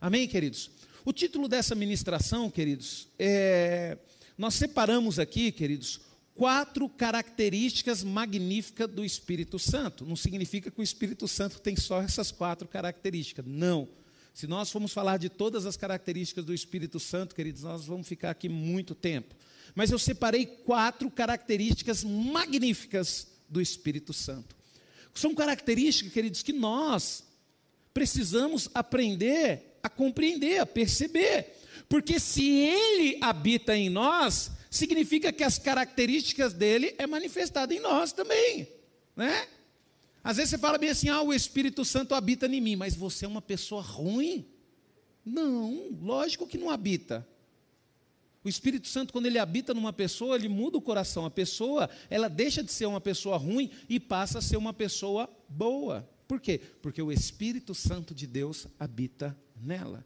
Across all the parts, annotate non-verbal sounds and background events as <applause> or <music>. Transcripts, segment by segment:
Amém, queridos? O título dessa ministração, queridos, é. Nós separamos aqui, queridos, quatro características magníficas do Espírito Santo. Não significa que o Espírito Santo tem só essas quatro características. Não. Se nós formos falar de todas as características do Espírito Santo, queridos, nós vamos ficar aqui muito tempo. Mas eu separei quatro características magníficas do Espírito Santo. São características, queridos, que nós precisamos aprender a compreender, a perceber. Porque se ele habita em nós, significa que as características dele é manifestada em nós também, né? Às vezes você fala bem assim: "Ah, o Espírito Santo habita em mim", mas você é uma pessoa ruim? Não, lógico que não habita. O Espírito Santo, quando ele habita numa pessoa, ele muda o coração. A pessoa, ela deixa de ser uma pessoa ruim e passa a ser uma pessoa boa. Por quê? Porque o Espírito Santo de Deus habita nela.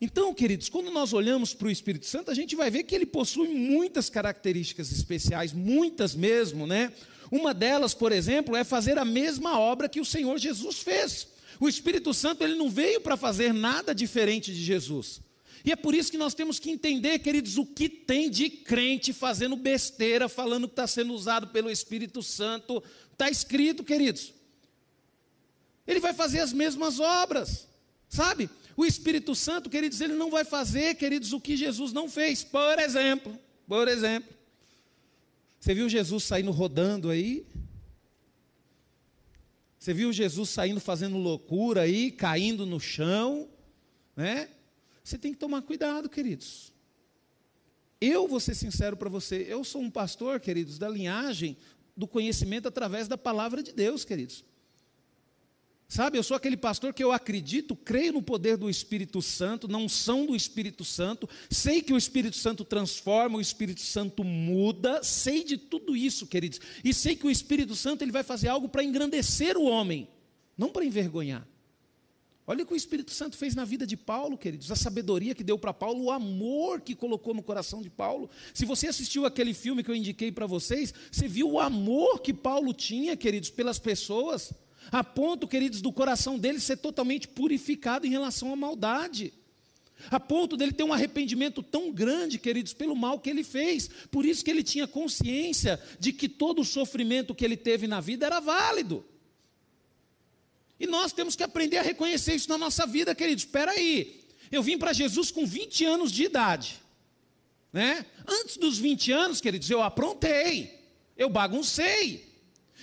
Então, queridos, quando nós olhamos para o Espírito Santo, a gente vai ver que ele possui muitas características especiais, muitas mesmo, né? Uma delas, por exemplo, é fazer a mesma obra que o Senhor Jesus fez. O Espírito Santo, ele não veio para fazer nada diferente de Jesus. E é por isso que nós temos que entender, queridos, o que tem de crente fazendo besteira, falando que está sendo usado pelo Espírito Santo. Está escrito, queridos. Ele vai fazer as mesmas obras, sabe? O Espírito Santo, queridos, ele não vai fazer, queridos, o que Jesus não fez. Por exemplo, por exemplo, você viu Jesus saindo rodando aí? Você viu Jesus saindo fazendo loucura aí, caindo no chão, né? Você tem que tomar cuidado, queridos. Eu vou ser sincero para você, eu sou um pastor, queridos, da linhagem do conhecimento através da palavra de Deus, queridos. Sabe, eu sou aquele pastor que eu acredito, creio no poder do Espírito Santo, não são do Espírito Santo, sei que o Espírito Santo transforma, o Espírito Santo muda, sei de tudo isso, queridos. E sei que o Espírito Santo ele vai fazer algo para engrandecer o homem, não para envergonhar. Olha o que o Espírito Santo fez na vida de Paulo, queridos, a sabedoria que deu para Paulo, o amor que colocou no coração de Paulo. Se você assistiu aquele filme que eu indiquei para vocês, você viu o amor que Paulo tinha, queridos, pelas pessoas, a ponto, queridos, do coração dele ser totalmente purificado em relação à maldade. A ponto dele ter um arrependimento tão grande, queridos, pelo mal que ele fez. Por isso que ele tinha consciência de que todo o sofrimento que ele teve na vida era válido. E nós temos que aprender a reconhecer isso na nossa vida, queridos. Espera aí. Eu vim para Jesus com 20 anos de idade. Né? Antes dos 20 anos, queridos, eu aprontei. Eu baguncei.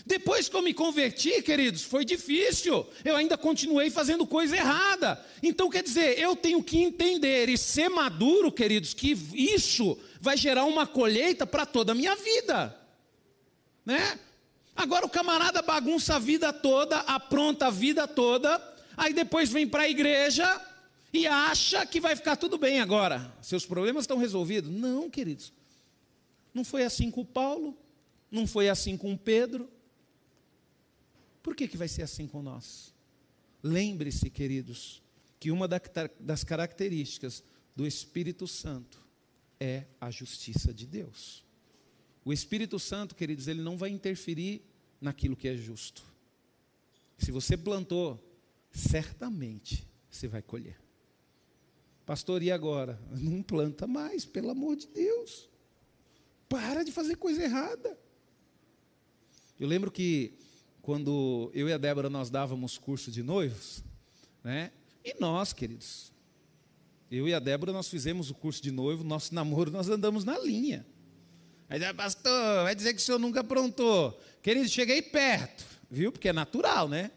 Depois que eu me converti, queridos, foi difícil. Eu ainda continuei fazendo coisa errada. Então, quer dizer, eu tenho que entender e ser maduro, queridos, que isso vai gerar uma colheita para toda a minha vida. Né? Agora o camarada bagunça a vida toda, apronta a vida toda, aí depois vem para a igreja e acha que vai ficar tudo bem agora. Seus problemas estão resolvidos? Não, queridos. Não foi assim com Paulo, não foi assim com Pedro. Por que, que vai ser assim com nós? Lembre-se, queridos, que uma das características do Espírito Santo é a justiça de Deus. O Espírito Santo, queridos, ele não vai interferir naquilo que é justo. Se você plantou, certamente você vai colher. Pastor, e agora? <laughs> Não planta mais, pelo amor de Deus. Para de fazer coisa errada. Eu lembro que quando eu e a Débora nós dávamos curso de noivos, né? E nós, queridos, eu e a Débora nós fizemos o curso de noivo, nosso namoro nós andamos na linha. Aí pastor, vai dizer que o senhor nunca aprontou. Querido, cheguei perto, viu? Porque é natural, né?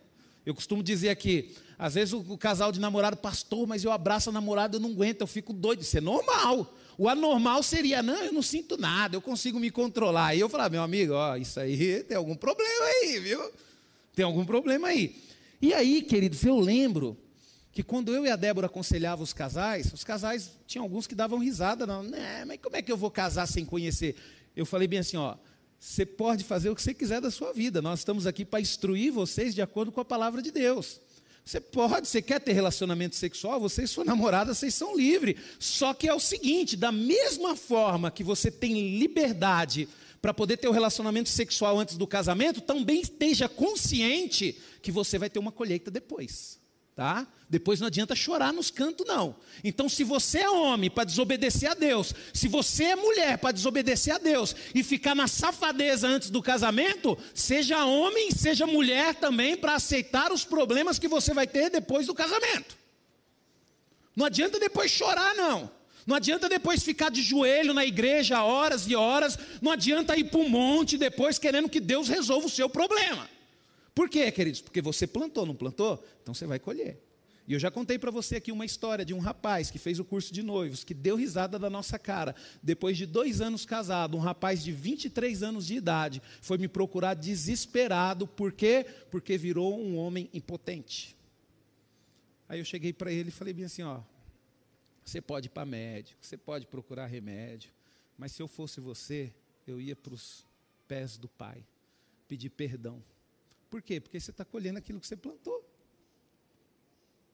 Eu costumo dizer aqui, às vezes o, o casal de namorado, pastor, mas eu abraço a namorada, eu não aguento, eu fico doido. Isso é normal. O anormal seria, não, eu não sinto nada, eu consigo me controlar. Aí eu falava, meu amigo, ó, isso aí tem algum problema aí, viu? Tem algum problema aí. E aí, queridos, eu lembro que quando eu e a Débora aconselhava os casais, os casais tinham alguns que davam risada, não, né, mas como é que eu vou casar sem conhecer? Eu falei bem assim, ó, você pode fazer o que você quiser da sua vida. Nós estamos aqui para instruir vocês de acordo com a palavra de Deus. Você pode, você quer ter relacionamento sexual, você e sua namorada, vocês são livres. Só que é o seguinte: da mesma forma que você tem liberdade para poder ter o um relacionamento sexual antes do casamento, também esteja consciente que você vai ter uma colheita depois. Tá? Depois não adianta chorar nos cantos, não. Então, se você é homem para desobedecer a Deus, se você é mulher para desobedecer a Deus e ficar na safadeza antes do casamento, seja homem, seja mulher também para aceitar os problemas que você vai ter depois do casamento. Não adianta depois chorar, não. Não adianta depois ficar de joelho na igreja horas e horas. Não adianta ir para um monte depois querendo que Deus resolva o seu problema. Por quê, queridos? Porque você plantou, não plantou? Então você vai colher. E eu já contei para você aqui uma história de um rapaz que fez o curso de noivos, que deu risada da nossa cara. Depois de dois anos casado, um rapaz de 23 anos de idade foi me procurar desesperado. Por quê? Porque virou um homem impotente. Aí eu cheguei para ele e falei bem assim: ó, você pode ir para médico, você pode procurar remédio, mas se eu fosse você, eu ia para os pés do Pai, pedir perdão. Por quê? Porque você está colhendo aquilo que você plantou.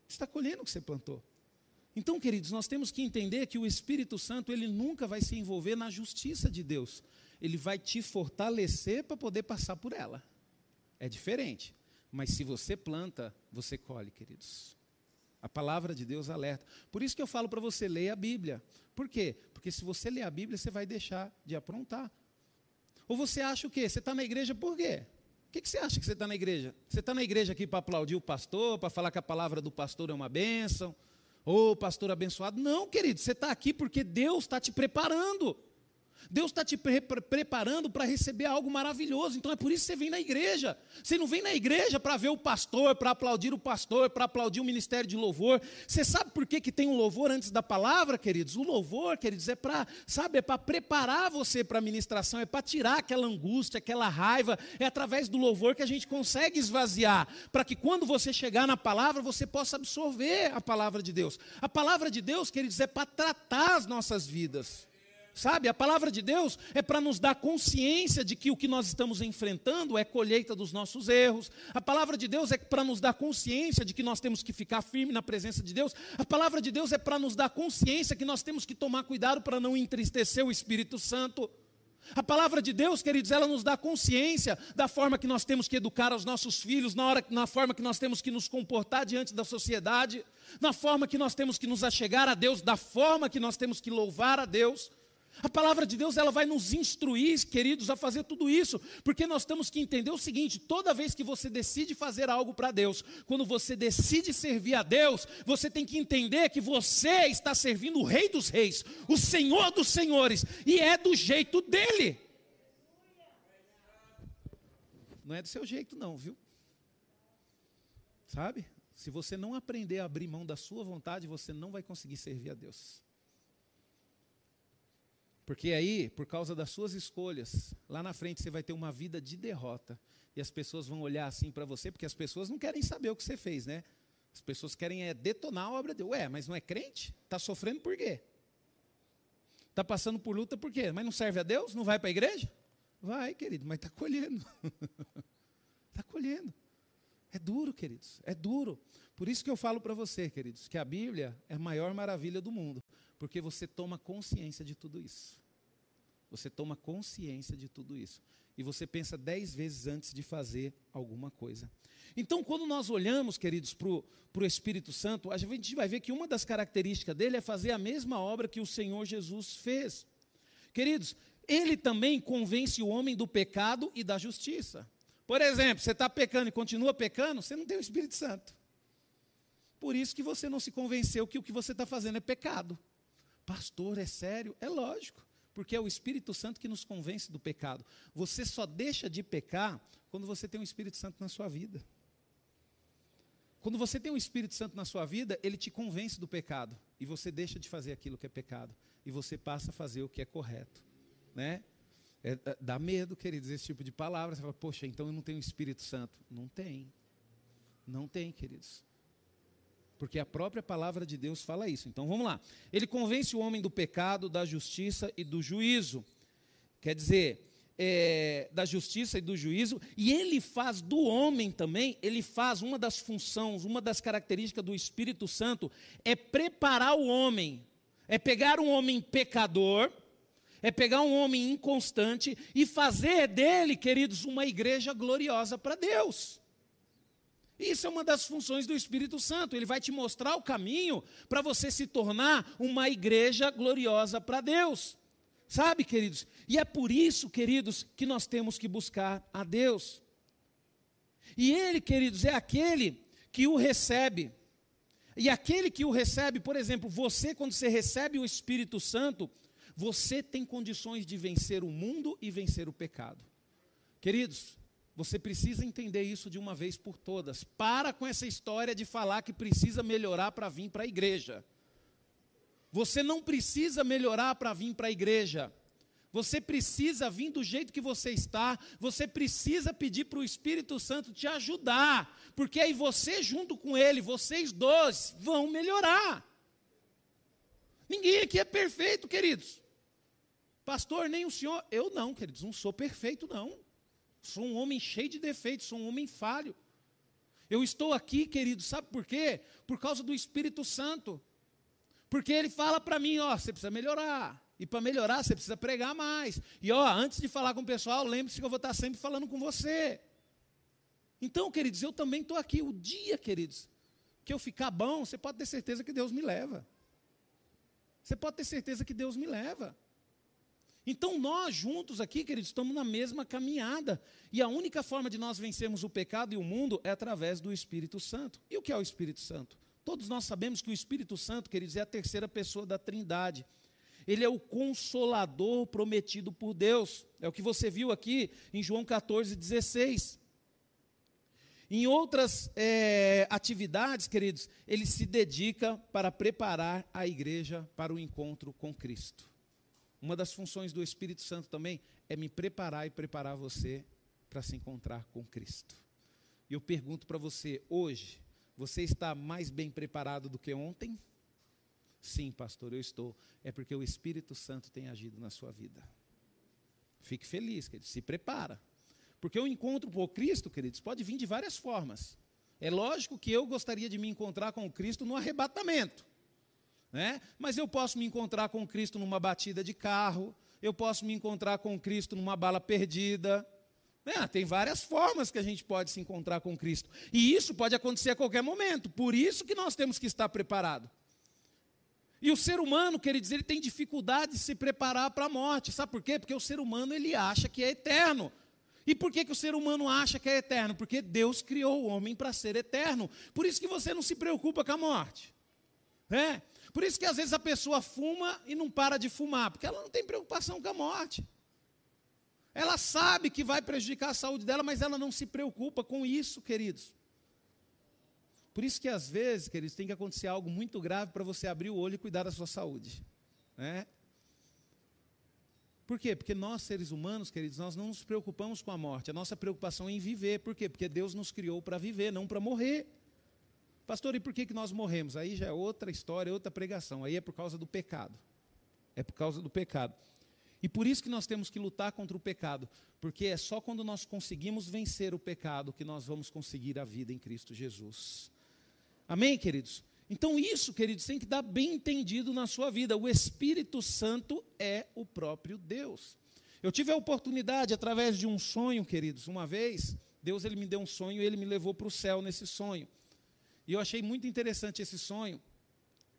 Você está colhendo o que você plantou. Então, queridos, nós temos que entender que o Espírito Santo, ele nunca vai se envolver na justiça de Deus. Ele vai te fortalecer para poder passar por ela. É diferente. Mas se você planta, você colhe, queridos. A palavra de Deus alerta. Por isso que eu falo para você, leia a Bíblia. Por quê? Porque se você ler a Bíblia, você vai deixar de aprontar. Ou você acha o quê? Você está na igreja por quê? Que, que você acha que você está na igreja? Você está na igreja aqui para aplaudir o pastor, para falar que a palavra do pastor é uma bênção? Ô, pastor abençoado? Não, querido, você está aqui porque Deus está te preparando. Deus está te pre preparando para receber algo maravilhoso. Então é por isso que você vem na igreja. Você não vem na igreja para ver o pastor, para aplaudir o pastor, para aplaudir o ministério de louvor. Você sabe por que, que tem um louvor antes da palavra, queridos? O louvor, queridos, é para, sabe, é para preparar você para a ministração, é para tirar aquela angústia, aquela raiva. É através do louvor que a gente consegue esvaziar, para que quando você chegar na palavra, você possa absorver a palavra de Deus. A palavra de Deus, queridos, é para tratar as nossas vidas. Sabe, a palavra de Deus é para nos dar consciência de que o que nós estamos enfrentando é colheita dos nossos erros. A palavra de Deus é para nos dar consciência de que nós temos que ficar firme na presença de Deus. A palavra de Deus é para nos dar consciência que nós temos que tomar cuidado para não entristecer o Espírito Santo. A palavra de Deus, queridos, ela nos dá consciência da forma que nós temos que educar os nossos filhos, na, hora, na forma que nós temos que nos comportar diante da sociedade, na forma que nós temos que nos achegar a Deus, da forma que nós temos que louvar a Deus. A palavra de Deus ela vai nos instruir, queridos, a fazer tudo isso, porque nós temos que entender o seguinte: toda vez que você decide fazer algo para Deus, quando você decide servir a Deus, você tem que entender que você está servindo o Rei dos Reis, o Senhor dos Senhores, e é do jeito dele. Não é do seu jeito, não, viu? Sabe? Se você não aprender a abrir mão da sua vontade, você não vai conseguir servir a Deus. Porque aí, por causa das suas escolhas, lá na frente você vai ter uma vida de derrota. E as pessoas vão olhar assim para você, porque as pessoas não querem saber o que você fez, né? As pessoas querem é detonar a obra de Deus. Ué, mas não é crente? Está sofrendo por quê? Está passando por luta por quê? Mas não serve a Deus? Não vai para a igreja? Vai, querido, mas está colhendo. Está <laughs> colhendo. É duro, queridos, é duro. Por isso que eu falo para você, queridos, que a Bíblia é a maior maravilha do mundo. Porque você toma consciência de tudo isso. Você toma consciência de tudo isso. E você pensa dez vezes antes de fazer alguma coisa. Então, quando nós olhamos, queridos, para o Espírito Santo, a gente vai ver que uma das características dele é fazer a mesma obra que o Senhor Jesus fez. Queridos, ele também convence o homem do pecado e da justiça. Por exemplo, você está pecando e continua pecando, você não tem o Espírito Santo. Por isso que você não se convenceu que o que você está fazendo é pecado. Pastor, é sério? É lógico, porque é o Espírito Santo que nos convence do pecado. Você só deixa de pecar quando você tem o Espírito Santo na sua vida. Quando você tem o Espírito Santo na sua vida, ele te convence do pecado e você deixa de fazer aquilo que é pecado e você passa a fazer o que é correto, né? É, dá medo, queridos, esse tipo de palavra. Você fala, poxa, então eu não tenho o Espírito Santo. Não tem. Não tem, queridos porque a própria palavra de Deus fala isso. Então vamos lá. Ele convence o homem do pecado, da justiça e do juízo. Quer dizer, é, da justiça e do juízo, e ele faz do homem também, ele faz uma das funções, uma das características do Espírito Santo, é preparar o homem, é pegar um homem pecador, é pegar um homem inconstante e fazer dele, queridos, uma igreja gloriosa para Deus. Isso é uma das funções do Espírito Santo. Ele vai te mostrar o caminho para você se tornar uma igreja gloriosa para Deus. Sabe, queridos? E é por isso, queridos, que nós temos que buscar a Deus. E Ele, queridos, é aquele que o recebe. E aquele que o recebe, por exemplo, você, quando você recebe o Espírito Santo, você tem condições de vencer o mundo e vencer o pecado. Queridos, você precisa entender isso de uma vez por todas. Para com essa história de falar que precisa melhorar para vir para a igreja. Você não precisa melhorar para vir para a igreja. Você precisa vir do jeito que você está, você precisa pedir para o Espírito Santo te ajudar, porque aí você, junto com ele, vocês dois, vão melhorar. Ninguém aqui é perfeito, queridos. Pastor, nem o senhor. Eu não, queridos, não sou perfeito, não. Sou um homem cheio de defeitos, sou um homem falho. Eu estou aqui, querido, sabe por quê? Por causa do Espírito Santo. Porque ele fala para mim, ó, você precisa melhorar. E para melhorar, você precisa pregar mais. E ó, antes de falar com o pessoal, lembre-se que eu vou estar sempre falando com você. Então, queridos, eu também estou aqui. O dia, queridos, que eu ficar bom, você pode ter certeza que Deus me leva. Você pode ter certeza que Deus me leva. Então nós juntos aqui, queridos, estamos na mesma caminhada. E a única forma de nós vencermos o pecado e o mundo é através do Espírito Santo. E o que é o Espírito Santo? Todos nós sabemos que o Espírito Santo, queridos, é a terceira pessoa da Trindade. Ele é o consolador prometido por Deus. É o que você viu aqui em João 14, 16. Em outras é, atividades, queridos, ele se dedica para preparar a igreja para o encontro com Cristo. Uma das funções do Espírito Santo também é me preparar e preparar você para se encontrar com Cristo. E eu pergunto para você, hoje, você está mais bem preparado do que ontem? Sim, pastor, eu estou. É porque o Espírito Santo tem agido na sua vida. Fique feliz, querido, se prepara. Porque o encontro com Cristo, queridos, pode vir de várias formas. É lógico que eu gostaria de me encontrar com o Cristo no arrebatamento. Né? Mas eu posso me encontrar com Cristo numa batida de carro, eu posso me encontrar com Cristo numa bala perdida. Né? Tem várias formas que a gente pode se encontrar com Cristo. E isso pode acontecer a qualquer momento. Por isso que nós temos que estar preparado. E o ser humano, queridos, ele tem dificuldade de se preparar para a morte. Sabe por quê? Porque o ser humano ele acha que é eterno. E por que, que o ser humano acha que é eterno? Porque Deus criou o homem para ser eterno. Por isso que você não se preocupa com a morte. É? Por isso que às vezes a pessoa fuma e não para de fumar, porque ela não tem preocupação com a morte. Ela sabe que vai prejudicar a saúde dela, mas ela não se preocupa com isso, queridos. Por isso que às vezes, queridos, tem que acontecer algo muito grave para você abrir o olho e cuidar da sua saúde. Né? Por quê? Porque nós, seres humanos, queridos, nós não nos preocupamos com a morte. A nossa preocupação é em viver. Por quê? Porque Deus nos criou para viver, não para morrer. Pastor, e por que, que nós morremos? Aí já é outra história, outra pregação. Aí é por causa do pecado. É por causa do pecado. E por isso que nós temos que lutar contra o pecado, porque é só quando nós conseguimos vencer o pecado que nós vamos conseguir a vida em Cristo Jesus. Amém, queridos? Então, isso, queridos, tem que dar bem entendido na sua vida. O Espírito Santo é o próprio Deus. Eu tive a oportunidade, através de um sonho, queridos, uma vez, Deus ele me deu um sonho e ele me levou para o céu nesse sonho. E eu achei muito interessante esse sonho,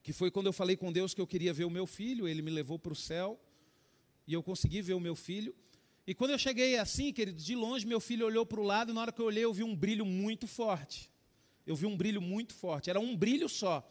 que foi quando eu falei com Deus que eu queria ver o meu filho, ele me levou para o céu, e eu consegui ver o meu filho. E quando eu cheguei assim, queridos, de longe, meu filho olhou para o lado, e na hora que eu olhei, eu vi um brilho muito forte. Eu vi um brilho muito forte, era um brilho só.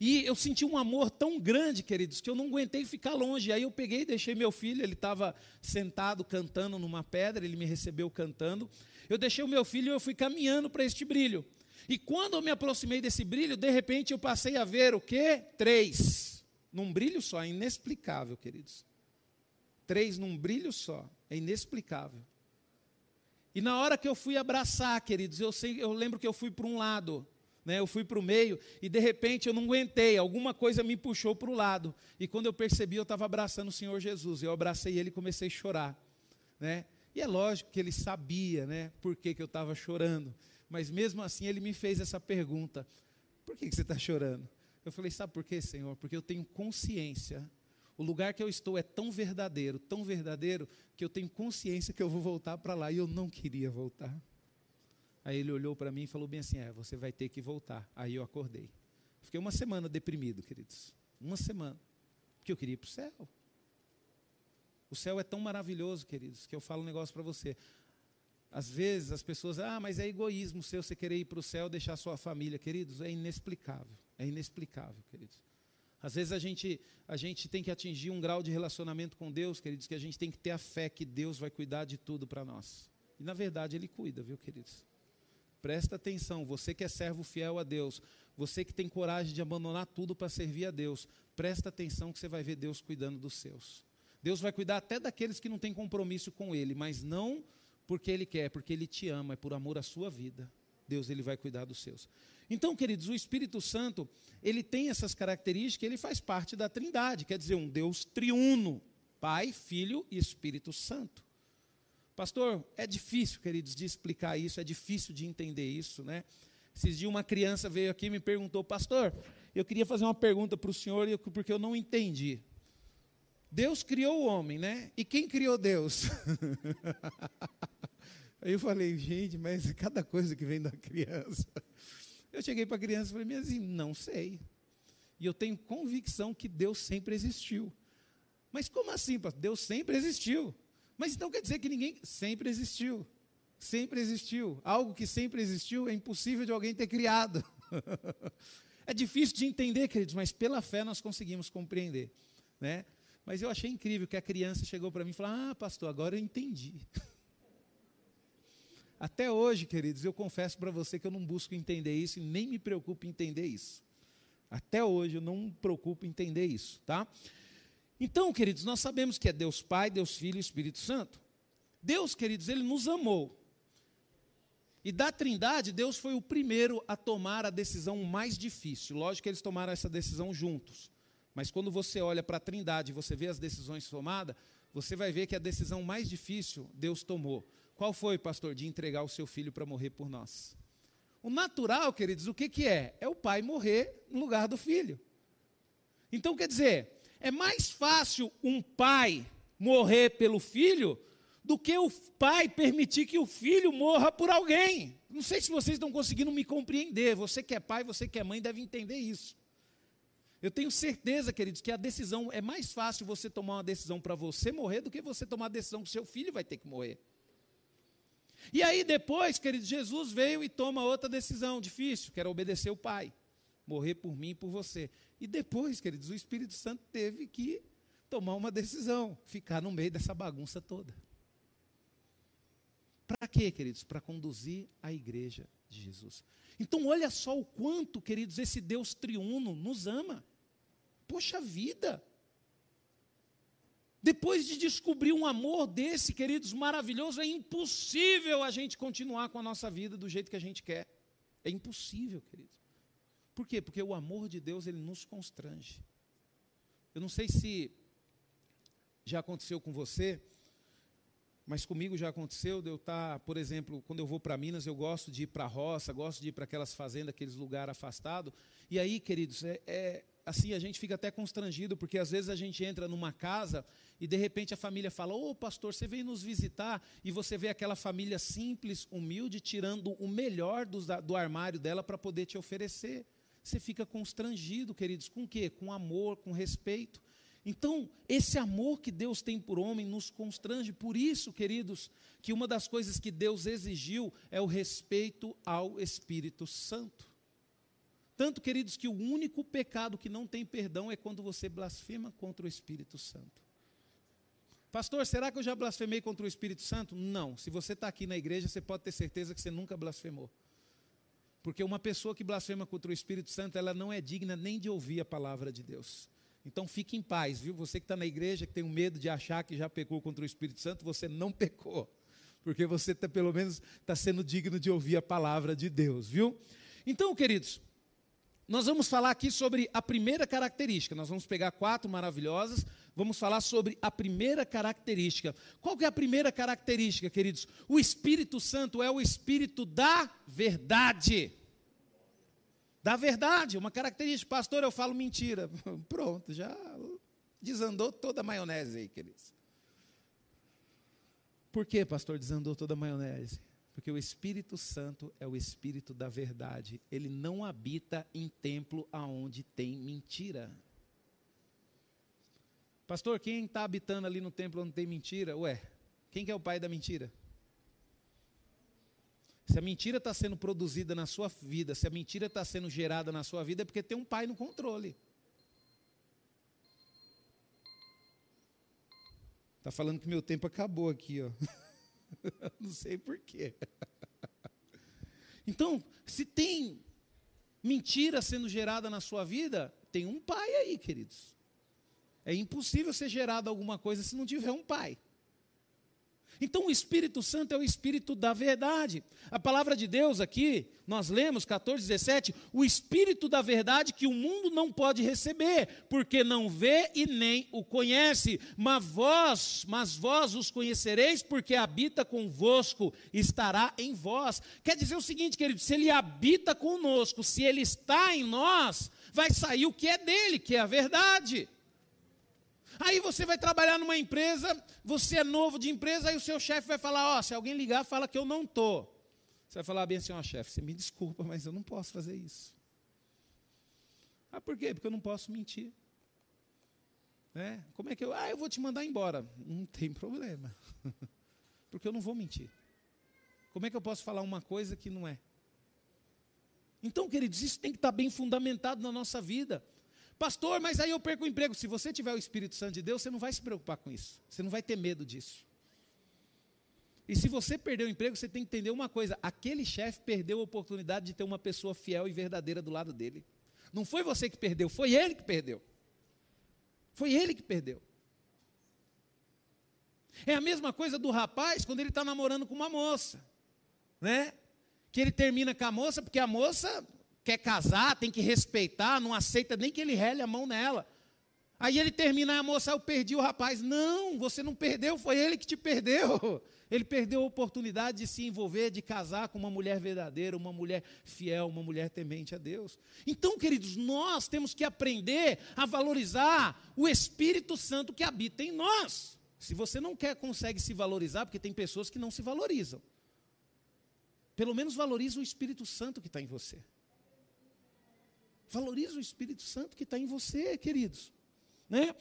E eu senti um amor tão grande, queridos, que eu não aguentei ficar longe. Aí eu peguei e deixei meu filho, ele estava sentado cantando numa pedra, ele me recebeu cantando. Eu deixei o meu filho e eu fui caminhando para este brilho. E quando eu me aproximei desse brilho, de repente eu passei a ver o quê? Três. Num brilho só, é inexplicável, queridos. Três num brilho só, é inexplicável. E na hora que eu fui abraçar, queridos, eu, sei, eu lembro que eu fui para um lado, né, eu fui para o meio, e de repente eu não aguentei, alguma coisa me puxou para o lado. E quando eu percebi, eu estava abraçando o Senhor Jesus. Eu abracei ele e comecei a chorar. Né? E é lógico que ele sabia né, por que, que eu estava chorando. Mas mesmo assim ele me fez essa pergunta: por que, que você está chorando? Eu falei: sabe por quê, Senhor? Porque eu tenho consciência. O lugar que eu estou é tão verdadeiro, tão verdadeiro, que eu tenho consciência que eu vou voltar para lá e eu não queria voltar. Aí ele olhou para mim e falou bem assim: É, você vai ter que voltar. Aí eu acordei. Fiquei uma semana deprimido, queridos. Uma semana. Porque eu queria ir para o céu. O céu é tão maravilhoso, queridos, que eu falo um negócio para você. Às vezes as pessoas, ah, mas é egoísmo seu você querer ir para o céu deixar sua família. Queridos, é inexplicável. É inexplicável, queridos. Às vezes a gente, a gente tem que atingir um grau de relacionamento com Deus, queridos, que a gente tem que ter a fé que Deus vai cuidar de tudo para nós. E na verdade Ele cuida, viu, queridos? Presta atenção, você que é servo fiel a Deus, você que tem coragem de abandonar tudo para servir a Deus, presta atenção que você vai ver Deus cuidando dos seus. Deus vai cuidar até daqueles que não têm compromisso com Ele, mas não porque Ele quer, porque Ele te ama, é por amor à sua vida. Deus ele vai cuidar dos seus. Então, queridos, o Espírito Santo, ele tem essas características, ele faz parte da Trindade, quer dizer, um Deus triuno, Pai, Filho e Espírito Santo. Pastor, é difícil, queridos, de explicar isso, é difícil de entender isso, né? Esses dias uma criança veio aqui e me perguntou, pastor, eu queria fazer uma pergunta para o senhor, porque eu não entendi. Deus criou o homem, né? E quem criou Deus? <laughs> Aí eu falei, gente, mas cada coisa que vem da criança. Eu cheguei para a criança e falei, assim, não sei. E eu tenho convicção que Deus sempre existiu. Mas como assim, pastor? Deus sempre existiu. Mas então quer dizer que ninguém sempre existiu. Sempre existiu. Algo que sempre existiu é impossível de alguém ter criado. <laughs> é difícil de entender, queridos, mas pela fé nós conseguimos compreender, né? Mas eu achei incrível que a criança chegou para mim e falou: Ah, pastor, agora eu entendi. <laughs> Até hoje, queridos, eu confesso para você que eu não busco entender isso e nem me preocupo em entender isso. Até hoje eu não me preocupo em entender isso, tá? Então, queridos, nós sabemos que é Deus Pai, Deus Filho e Espírito Santo. Deus, queridos, ele nos amou. E da Trindade, Deus foi o primeiro a tomar a decisão mais difícil. Lógico que eles tomaram essa decisão juntos. Mas quando você olha para a Trindade e você vê as decisões tomadas, você vai ver que a decisão mais difícil Deus tomou. Qual foi, pastor? De entregar o seu filho para morrer por nós. O natural, queridos, o que, que é? É o pai morrer no lugar do filho. Então, quer dizer, é mais fácil um pai morrer pelo filho do que o pai permitir que o filho morra por alguém. Não sei se vocês estão conseguindo me compreender. Você que é pai, você que é mãe, deve entender isso. Eu tenho certeza, queridos, que a decisão é mais fácil você tomar uma decisão para você morrer do que você tomar a decisão que seu filho vai ter que morrer. E aí depois, queridos, Jesus veio e toma outra decisão difícil, que era obedecer o Pai, morrer por mim e por você. E depois, queridos, o Espírito Santo teve que tomar uma decisão, ficar no meio dessa bagunça toda. Para quê, queridos? Para conduzir a igreja de Jesus. Então, olha só o quanto, queridos, esse Deus triuno nos ama. Poxa vida! Depois de descobrir um amor desse, queridos, maravilhoso, é impossível a gente continuar com a nossa vida do jeito que a gente quer. É impossível, queridos. Por quê? Porque o amor de Deus, ele nos constrange. Eu não sei se já aconteceu com você, mas comigo já aconteceu de eu estar, por exemplo, quando eu vou para Minas, eu gosto de ir para a roça, gosto de ir para aquelas fazendas, aqueles lugares afastados. E aí, queridos, é, é, assim a gente fica até constrangido, porque às vezes a gente entra numa casa e de repente a família fala: Ô oh, pastor, você veio nos visitar e você vê aquela família simples, humilde, tirando o melhor do, do armário dela para poder te oferecer. Você fica constrangido, queridos, com o quê? Com amor, com respeito. Então, esse amor que Deus tem por homem nos constrange. Por isso, queridos, que uma das coisas que Deus exigiu é o respeito ao Espírito Santo. Tanto, queridos, que o único pecado que não tem perdão é quando você blasfema contra o Espírito Santo. Pastor, será que eu já blasfemei contra o Espírito Santo? Não. Se você está aqui na igreja, você pode ter certeza que você nunca blasfemou. Porque uma pessoa que blasfema contra o Espírito Santo, ela não é digna nem de ouvir a palavra de Deus. Então fique em paz, viu? Você que está na igreja, que tem um medo de achar que já pecou contra o Espírito Santo, você não <laughs> pecou. Porque você tá, pelo menos está sendo digno de ouvir a palavra de Deus, viu? Então, queridos, nós vamos falar aqui sobre a primeira característica. Nós vamos pegar quatro maravilhosas, vamos falar sobre a primeira característica. Qual que é a primeira característica, queridos? O Espírito Santo é o espírito da verdade. Da verdade, uma característica. Pastor, eu falo mentira. <laughs> Pronto, já desandou toda a maionese aí, queridos. Por que, pastor, desandou toda a maionese? Porque o Espírito Santo é o Espírito da verdade. Ele não habita em templo aonde tem mentira. Pastor, quem está habitando ali no templo onde tem mentira? Ué, quem que é o pai da mentira? Se a mentira está sendo produzida na sua vida, se a mentira está sendo gerada na sua vida, é porque tem um pai no controle. Está falando que meu tempo acabou aqui, ó. <laughs> <laughs> Não sei porquê. <laughs> Então, se tem mentira sendo gerada na sua vida, tem um pai aí, queridos. É impossível ser gerada alguma coisa se não tiver um pai. Então o Espírito Santo é o Espírito da verdade. A palavra de Deus aqui, nós lemos 14, 17, o Espírito da verdade que o mundo não pode receber, porque não vê e nem o conhece, mas vós, mas vós os conhecereis, porque habita convosco, estará em vós. Quer dizer o seguinte, querido, se ele habita conosco, se ele está em nós, vai sair o que é dele, que é a verdade. Aí você vai trabalhar numa empresa, você é novo de empresa, aí o seu chefe vai falar: Ó, oh, se alguém ligar, fala que eu não estou. Você vai falar bem assim: Ó, oh, chefe, você me desculpa, mas eu não posso fazer isso. Ah, por quê? Porque eu não posso mentir. É? Como é que eu. Ah, eu vou te mandar embora. Não tem problema. <laughs> Porque eu não vou mentir. Como é que eu posso falar uma coisa que não é? Então, queridos, isso tem que estar bem fundamentado na nossa vida. Pastor, mas aí eu perco o emprego. Se você tiver o Espírito Santo de Deus, você não vai se preocupar com isso. Você não vai ter medo disso. E se você perder o emprego, você tem que entender uma coisa: aquele chefe perdeu a oportunidade de ter uma pessoa fiel e verdadeira do lado dele. Não foi você que perdeu, foi ele que perdeu. Foi ele que perdeu. É a mesma coisa do rapaz quando ele está namorando com uma moça, né? Que ele termina com a moça, porque a moça quer casar, tem que respeitar, não aceita nem que ele rele a mão nela. Aí ele termina, a moça, eu perdi o rapaz. Não, você não perdeu, foi ele que te perdeu. <laughs> Ele perdeu a oportunidade de se envolver, de casar com uma mulher verdadeira, uma mulher fiel, uma mulher temente a Deus. Então, queridos, nós temos que aprender a valorizar o Espírito Santo que habita em nós. Se você não quer, consegue se valorizar, porque tem pessoas que não se valorizam. Pelo menos valoriza o Espírito Santo que está em você. Valoriza o Espírito Santo que está em você, queridos. Né?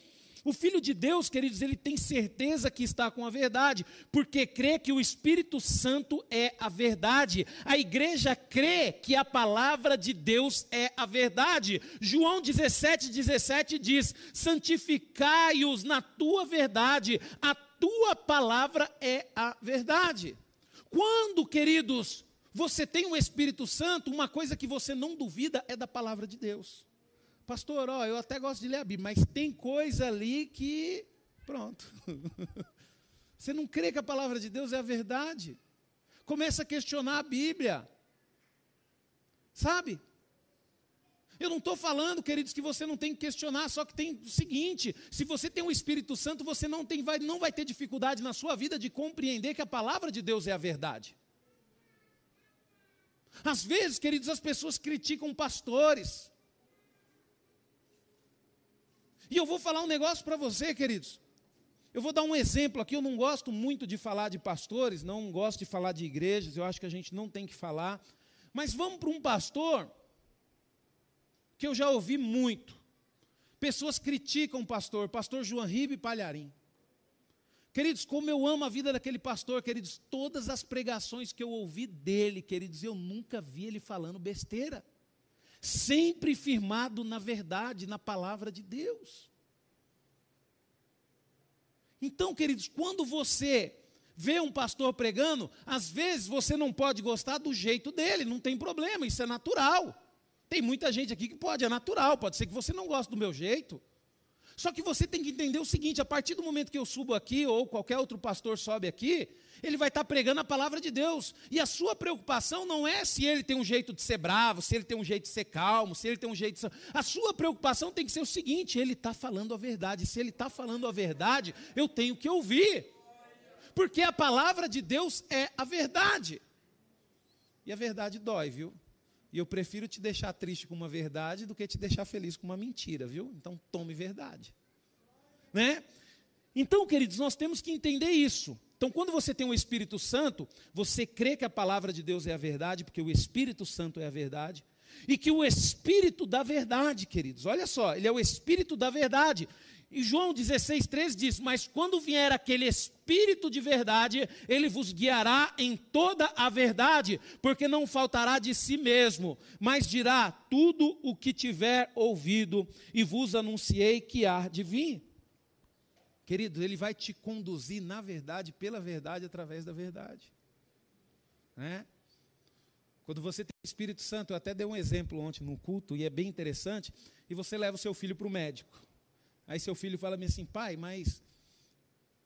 O Filho de Deus, queridos, ele tem certeza que está com a verdade, porque crê que o Espírito Santo é a verdade. A igreja crê que a palavra de Deus é a verdade. João 17, 17 diz: santificai-os na tua verdade, a tua palavra é a verdade. Quando, queridos, você tem o Espírito Santo, uma coisa que você não duvida é da palavra de Deus. Pastor, ó, eu até gosto de ler a Bíblia, mas tem coisa ali que. Pronto. <laughs> Você não crê que a palavra de Deus é a verdade? Começa a questionar a Bíblia. Sabe? Eu não estou falando, queridos, que você não tem que questionar, só que tem o seguinte: se você tem o Espírito Santo, você não, tem, vai, não vai ter dificuldade na sua vida de compreender que a palavra de Deus é a verdade. Às vezes, queridos, as pessoas criticam pastores. E eu vou falar um negócio para você, queridos. Eu vou dar um exemplo aqui. Eu não gosto muito de falar de pastores, não gosto de falar de igrejas, eu acho que a gente não tem que falar. Mas vamos para um pastor que eu já ouvi muito. Pessoas criticam o pastor, pastor João Ribe Palharim. Queridos, como eu amo a vida daquele pastor, queridos, todas as pregações que eu ouvi dele, queridos, eu nunca vi ele falando besteira. Sempre firmado na verdade, na palavra de Deus. Então, queridos, quando você vê um pastor pregando, às vezes você não pode gostar do jeito dele, não tem problema, isso é natural. Tem muita gente aqui que pode, é natural, pode ser que você não goste do meu jeito. Só que você tem que entender o seguinte: a partir do momento que eu subo aqui, ou qualquer outro pastor sobe aqui, ele vai estar pregando a palavra de Deus. E a sua preocupação não é se ele tem um jeito de ser bravo, se ele tem um jeito de ser calmo, se ele tem um jeito de ser. A sua preocupação tem que ser o seguinte: ele está falando a verdade. Se ele está falando a verdade, eu tenho que ouvir. Porque a palavra de Deus é a verdade. E a verdade dói, viu? E eu prefiro te deixar triste com uma verdade do que te deixar feliz com uma mentira, viu? Então tome verdade. Né? Então, queridos, nós temos que entender isso. Então, quando você tem o Espírito Santo, você crê que a palavra de Deus é a verdade, porque o Espírito Santo é a verdade. E que o Espírito da verdade, queridos, olha só, ele é o Espírito da verdade. E João 16, 13 diz: Mas quando vier aquele Espírito de verdade, ele vos guiará em toda a verdade, porque não faltará de si mesmo, mas dirá tudo o que tiver ouvido, e vos anunciei que há de vir. Querido, ele vai te conduzir na verdade, pela verdade, através da verdade. Né? Quando você tem Espírito Santo, eu até dei um exemplo ontem no culto, e é bem interessante, e você leva o seu filho para o médico. Aí seu filho fala assim, pai, mas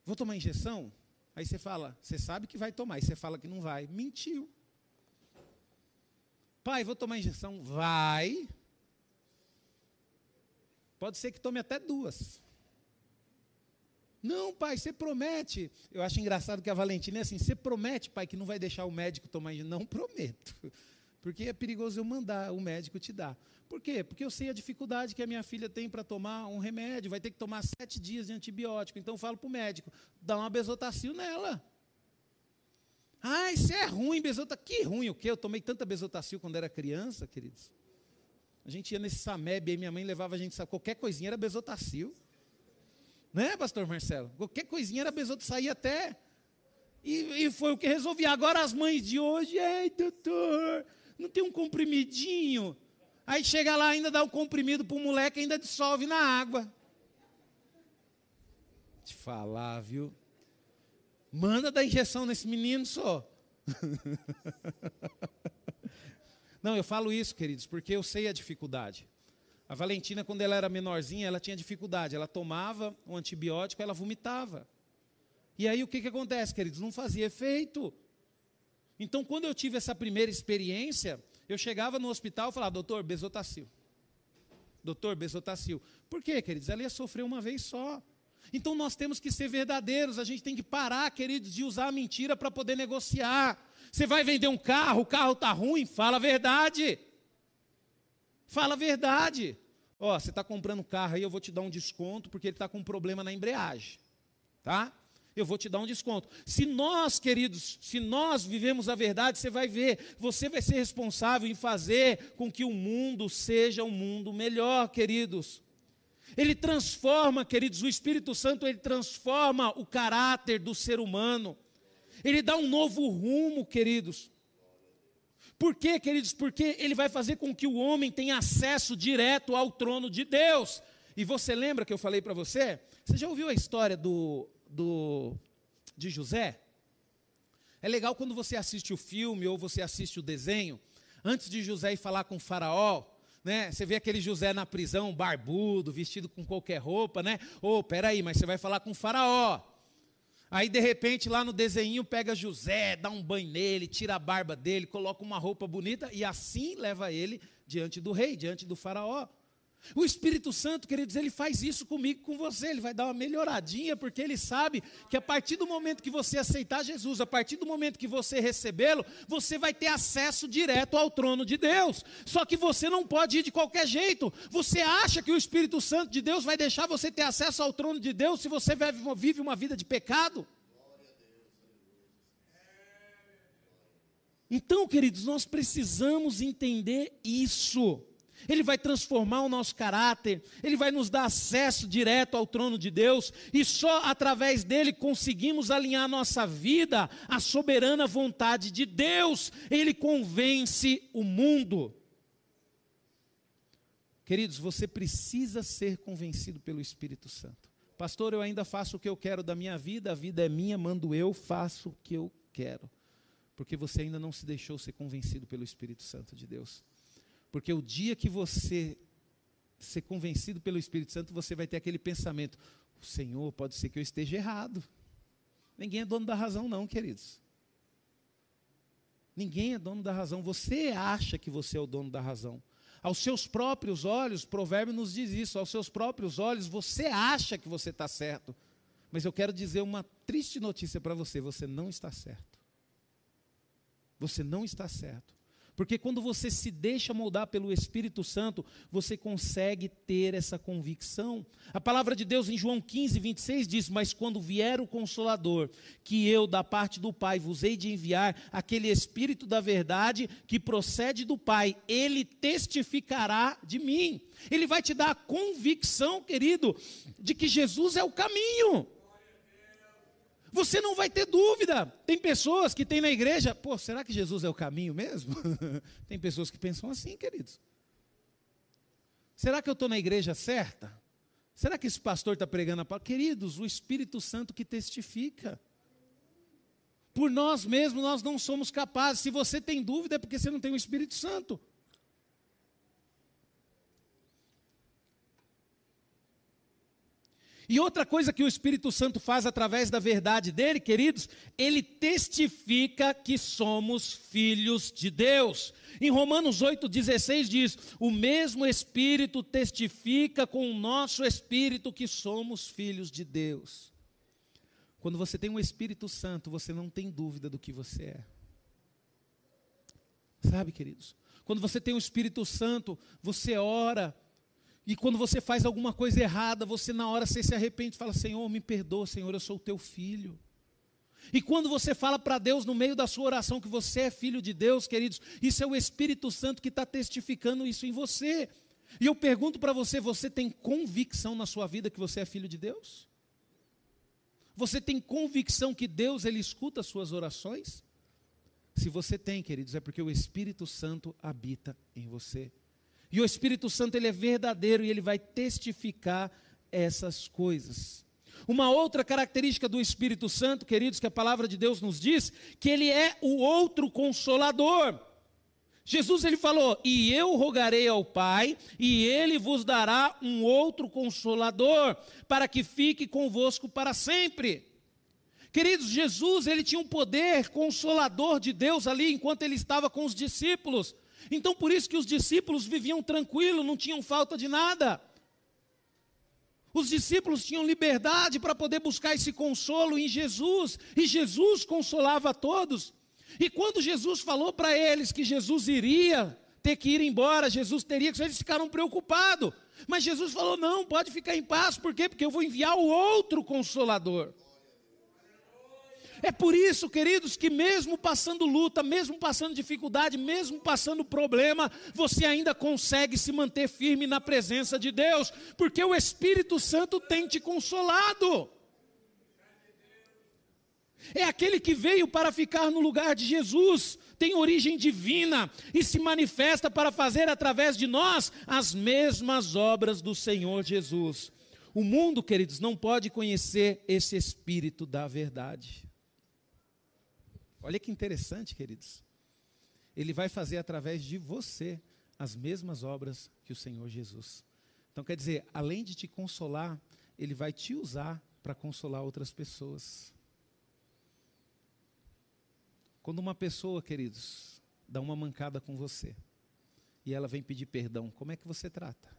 vou tomar injeção? Aí você fala, você sabe que vai tomar, e você fala que não vai. Mentiu. Pai, vou tomar injeção? Vai. Pode ser que tome até duas. Não, pai, você promete. Eu acho engraçado que a Valentina é assim: você promete, pai, que não vai deixar o médico tomar injeção? Não prometo. <laughs> Porque é perigoso eu mandar o médico te dar. Por quê? Porque eu sei a dificuldade que a minha filha tem para tomar um remédio, vai ter que tomar sete dias de antibiótico. Então eu falo para o médico, dá uma besotacil nela. Ah, isso é ruim, besota. Que ruim o quê? Eu tomei tanta besotacil quando era criança, queridos. A gente ia nesse Sameb, aí minha mãe levava a gente, qualquer coisinha era besotacil. Né, pastor Marcelo? Qualquer coisinha era besotacil, saía até... E, e foi o que resolvi. Agora as mães de hoje, ei, doutor, não tem um comprimidinho? Aí chega lá, ainda dá o um comprimido para o moleque, ainda dissolve na água. Te falar, viu? Manda dar injeção nesse menino só. <laughs> Não, eu falo isso, queridos, porque eu sei a dificuldade. A Valentina, quando ela era menorzinha, ela tinha dificuldade. Ela tomava um antibiótico, ela vomitava. E aí o que, que acontece, queridos? Não fazia efeito. Então, quando eu tive essa primeira experiência, eu chegava no hospital e falava, doutor, besotacil. Doutor, besotacil. Por quê, queridos? Ela ia sofrer uma vez só. Então nós temos que ser verdadeiros, a gente tem que parar, queridos, de usar a mentira para poder negociar. Você vai vender um carro, o carro está ruim, fala a verdade. Fala a verdade. Ó, você está comprando um carro aí, eu vou te dar um desconto, porque ele está com um problema na embreagem. Tá? Eu vou te dar um desconto. Se nós, queridos, se nós vivemos a verdade, você vai ver, você vai ser responsável em fazer com que o mundo seja um mundo melhor, queridos. Ele transforma, queridos, o Espírito Santo, ele transforma o caráter do ser humano. Ele dá um novo rumo, queridos. Por quê, queridos? Porque ele vai fazer com que o homem tenha acesso direto ao trono de Deus. E você lembra que eu falei para você? Você já ouviu a história do do, de José, é legal quando você assiste o filme ou você assiste o desenho, antes de José ir falar com o faraó, né? Você vê aquele José na prisão, barbudo, vestido com qualquer roupa, né? Ô, oh, peraí, mas você vai falar com o faraó. Aí, de repente, lá no desenho, pega José, dá um banho nele, tira a barba dele, coloca uma roupa bonita e assim leva ele diante do rei, diante do faraó. O Espírito Santo, queridos, ele faz isso comigo, com você. Ele vai dar uma melhoradinha, porque ele sabe que a partir do momento que você aceitar Jesus, a partir do momento que você recebê-lo, você vai ter acesso direto ao trono de Deus. Só que você não pode ir de qualquer jeito. Você acha que o Espírito Santo de Deus vai deixar você ter acesso ao trono de Deus se você vive uma vida de pecado? Então, queridos, nós precisamos entender isso. Ele vai transformar o nosso caráter, ele vai nos dar acesso direto ao trono de Deus, e só através dele conseguimos alinhar nossa vida à soberana vontade de Deus. Ele convence o mundo. Queridos, você precisa ser convencido pelo Espírito Santo. Pastor, eu ainda faço o que eu quero da minha vida, a vida é minha, mando eu, faço o que eu quero. Porque você ainda não se deixou ser convencido pelo Espírito Santo de Deus. Porque o dia que você ser convencido pelo Espírito Santo, você vai ter aquele pensamento: o Senhor, pode ser que eu esteja errado. Ninguém é dono da razão, não, queridos. Ninguém é dono da razão. Você acha que você é o dono da razão. Aos seus próprios olhos, provérbio nos diz isso, aos seus próprios olhos, você acha que você está certo. Mas eu quero dizer uma triste notícia para você: você não está certo. Você não está certo. Porque quando você se deixa moldar pelo Espírito Santo, você consegue ter essa convicção. A palavra de Deus em João 15, 26 diz: Mas quando vier o Consolador, que eu, da parte do Pai, vos hei de enviar, aquele Espírito da verdade que procede do Pai, ele testificará de mim. Ele vai te dar a convicção, querido, de que Jesus é o caminho. Você não vai ter dúvida. Tem pessoas que têm na igreja, pô, será que Jesus é o caminho mesmo? <laughs> Tem pessoas que pensam assim, queridos. Será que eu estou na igreja certa? Será que esse pastor está pregando a palavra? Queridos, o Espírito Santo que testifica. Por nós mesmos nós não somos capazes. Se você tem dúvida é porque você não tem o Espírito Santo. E outra coisa que o Espírito Santo faz através da verdade dele, queridos, ele testifica que somos filhos de Deus. Em Romanos 8,16 diz: O mesmo Espírito testifica com o nosso Espírito que somos filhos de Deus. Quando você tem um Espírito Santo, você não tem dúvida do que você é. Sabe, queridos? Quando você tem o Espírito Santo, você ora, e quando você faz alguma coisa errada, você na hora você se arrepende e fala: Senhor, me perdoa, Senhor, eu sou o teu filho. E quando você fala para Deus no meio da sua oração que você é filho de Deus, queridos, isso é o Espírito Santo que está testificando isso em você. E eu pergunto para você: você tem convicção na sua vida que você é filho de Deus? Você tem convicção que Deus ele escuta as suas orações? Se você tem, queridos, é porque o Espírito Santo habita em você. E o Espírito Santo ele é verdadeiro e ele vai testificar essas coisas. Uma outra característica do Espírito Santo, queridos, que a palavra de Deus nos diz, que ele é o outro consolador. Jesus ele falou: "E eu rogarei ao Pai, e ele vos dará um outro consolador, para que fique convosco para sempre." Queridos, Jesus ele tinha um poder consolador de Deus ali enquanto ele estava com os discípulos. Então por isso que os discípulos viviam tranquilos, não tinham falta de nada. Os discípulos tinham liberdade para poder buscar esse consolo em Jesus, e Jesus consolava a todos. E quando Jesus falou para eles que Jesus iria ter que ir embora, Jesus teria que, eles ficaram preocupados. Mas Jesus falou: não, pode ficar em paz, por quê? Porque eu vou enviar o outro consolador. É por isso, queridos, que mesmo passando luta, mesmo passando dificuldade, mesmo passando problema, você ainda consegue se manter firme na presença de Deus, porque o Espírito Santo tem te consolado. É aquele que veio para ficar no lugar de Jesus, tem origem divina e se manifesta para fazer através de nós as mesmas obras do Senhor Jesus. O mundo, queridos, não pode conhecer esse Espírito da verdade. Olha que interessante, queridos. Ele vai fazer através de você as mesmas obras que o Senhor Jesus. Então, quer dizer, além de te consolar, ele vai te usar para consolar outras pessoas. Quando uma pessoa, queridos, dá uma mancada com você e ela vem pedir perdão, como é que você trata?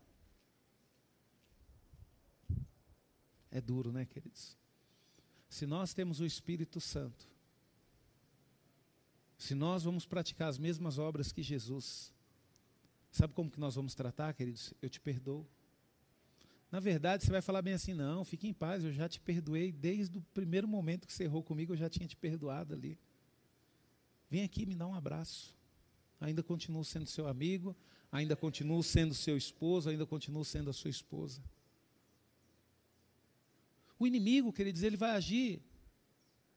É duro, né, queridos? Se nós temos o Espírito Santo, se nós vamos praticar as mesmas obras que Jesus, sabe como que nós vamos tratar, queridos? Eu te perdoo. Na verdade, você vai falar bem assim: não, fique em paz, eu já te perdoei desde o primeiro momento que você errou comigo, eu já tinha te perdoado ali. Vem aqui me dá um abraço. Ainda continuo sendo seu amigo, ainda continuo sendo seu esposo, ainda continuo sendo a sua esposa. O inimigo, queridos, ele vai agir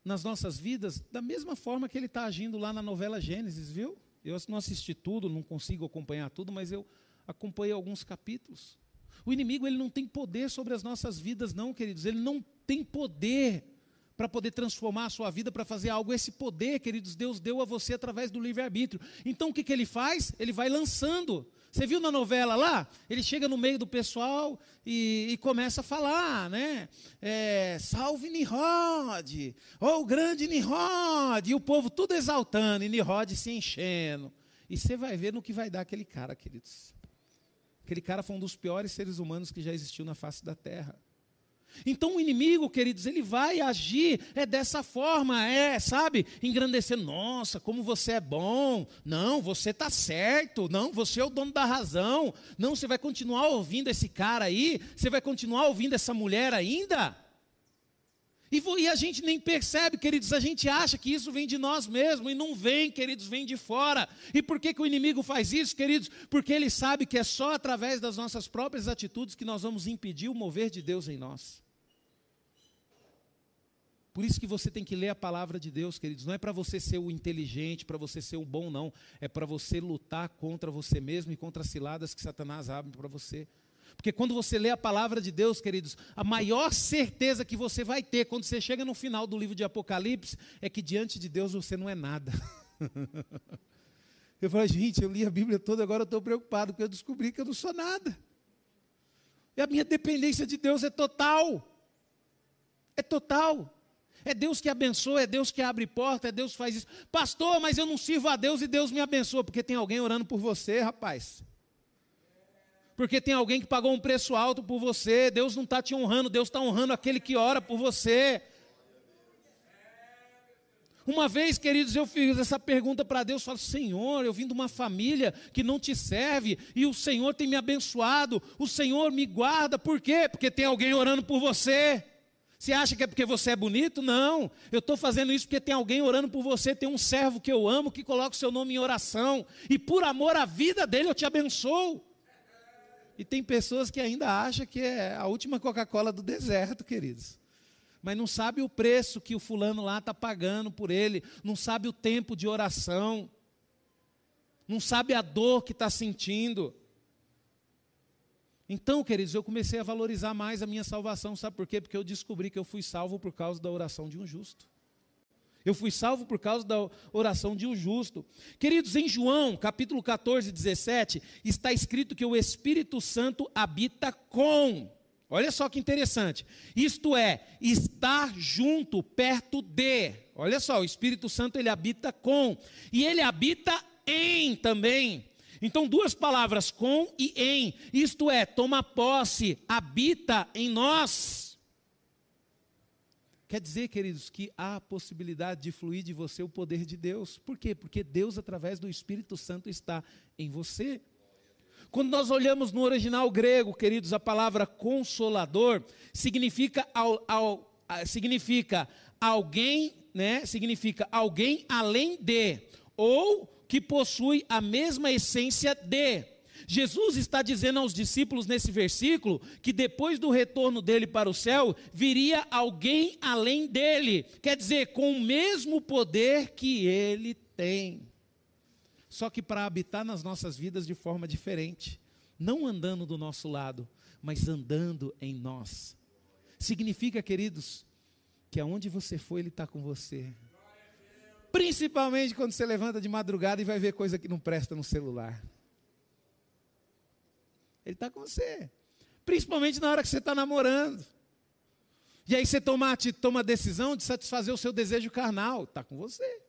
nas nossas vidas da mesma forma que ele está agindo lá na novela Gênesis, viu? Eu não assisti tudo, não consigo acompanhar tudo, mas eu acompanhei alguns capítulos. O inimigo ele não tem poder sobre as nossas vidas, não, queridos. Ele não tem poder para poder transformar a sua vida, para fazer algo. Esse poder, queridos, Deus deu a você através do livre-arbítrio. Então o que, que ele faz? Ele vai lançando. Você viu na novela lá? Ele chega no meio do pessoal e, e começa a falar, né? É, Salve Nirod, ou oh, grande Nirod, e o povo tudo exaltando, e Nirod se enchendo. E você vai ver no que vai dar aquele cara, queridos. Aquele cara foi um dos piores seres humanos que já existiu na face da terra. Então o inimigo, queridos, ele vai agir é dessa forma, é, sabe? Engrandecer, nossa, como você é bom. Não, você está certo. Não, você é o dono da razão. Não, você vai continuar ouvindo esse cara aí? Você vai continuar ouvindo essa mulher ainda? E, e, a gente nem percebe, queridos, a gente acha que isso vem de nós mesmos, e não vem, queridos, vem de fora. E por que, que o inimigo faz isso, queridos? Porque ele sabe que é só através das nossas próprias atitudes que nós vamos impedir o mover de Deus em nós. Por isso que você tem que ler a palavra de Deus, queridos. Não é para você ser o inteligente, para você ser o bom, não. É para você lutar contra você mesmo e contra as ciladas que Satanás abre para você. Porque quando você lê a palavra de Deus, queridos, a maior certeza que você vai ter quando você chega no final do livro de Apocalipse é que diante de Deus você não é nada. <laughs> eu falo, gente, eu li a Bíblia toda, agora eu estou preocupado, porque eu descobri que eu não sou nada. E a minha dependência de Deus é total. É total. É Deus que abençoa, é Deus que abre porta, é Deus que faz isso. Pastor, mas eu não sirvo a Deus e Deus me abençoa, porque tem alguém orando por você, rapaz porque tem alguém que pagou um preço alto por você. Deus não está te honrando, Deus está honrando aquele que ora por você. Uma vez, queridos, eu fiz essa pergunta para Deus, falo, Senhor, eu vim de uma família que não te serve, e o Senhor tem me abençoado, o Senhor me guarda, por quê? Porque tem alguém orando por você. Você acha que é porque você é bonito? Não. Eu estou fazendo isso porque tem alguém orando por você, tem um servo que eu amo que coloca o seu nome em oração, e por amor à vida dele eu te abençoo. E tem pessoas que ainda acham que é a última Coca-Cola do deserto, queridos. Mas não sabe o preço que o fulano lá está pagando por ele, não sabe o tempo de oração, não sabe a dor que está sentindo. Então, queridos, eu comecei a valorizar mais a minha salvação, sabe por quê? Porque eu descobri que eu fui salvo por causa da oração de um justo. Eu fui salvo por causa da oração de um justo. Queridos, em João, capítulo 14, 17, está escrito que o Espírito Santo habita com. Olha só que interessante. Isto é, está junto, perto de. Olha só, o Espírito Santo ele habita com. E ele habita em também. Então, duas palavras, com e em. Isto é, toma posse, habita em nós. Quer dizer, queridos, que há a possibilidade de fluir de você o poder de Deus. Por quê? Porque Deus, através do Espírito Santo, está em você. Quando nós olhamos no original grego, queridos, a palavra consolador significa, ao, ao, significa alguém, né? Significa alguém além de, ou que possui a mesma essência de. Jesus está dizendo aos discípulos nesse versículo que depois do retorno dele para o céu, viria alguém além dele, quer dizer, com o mesmo poder que ele tem. Só que para habitar nas nossas vidas de forma diferente, não andando do nosso lado, mas andando em nós. Significa, queridos, que aonde você for, Ele está com você. Principalmente quando você levanta de madrugada e vai ver coisa que não presta no celular. Ele está com você. Principalmente na hora que você está namorando. E aí você toma, toma a decisão de satisfazer o seu desejo carnal. Está com você.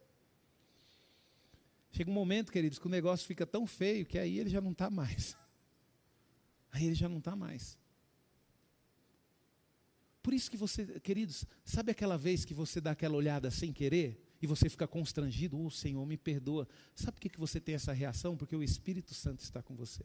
Chega um momento, queridos, que o negócio fica tão feio que aí ele já não está mais. <laughs> Aí ele já não está mais. Por isso que você, queridos, sabe aquela vez que você dá aquela olhada sem querer? E você fica constrangido, o oh, Senhor me perdoa. Sabe por que, que você tem essa reação? Porque o Espírito Santo está com você.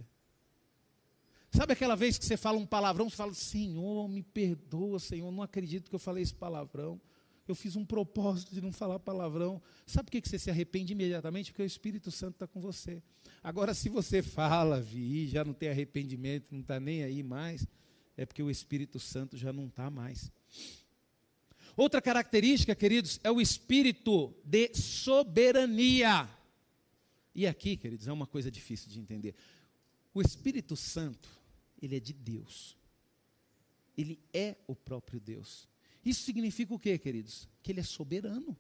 Sabe aquela vez que você fala um palavrão, você fala, Senhor, me perdoa, Senhor, não acredito que eu falei esse palavrão. Eu fiz um propósito de não falar palavrão. Sabe por que você se arrepende imediatamente? Porque o Espírito Santo está com você. Agora, se você fala, vi, já não tem arrependimento, não está nem aí mais, é porque o Espírito Santo já não está mais. Outra característica, queridos, é o espírito de soberania. E aqui, queridos, é uma coisa difícil de entender. O Espírito Santo, ele é de Deus. Ele é o próprio Deus. Isso significa o quê, queridos? Que ele é soberano.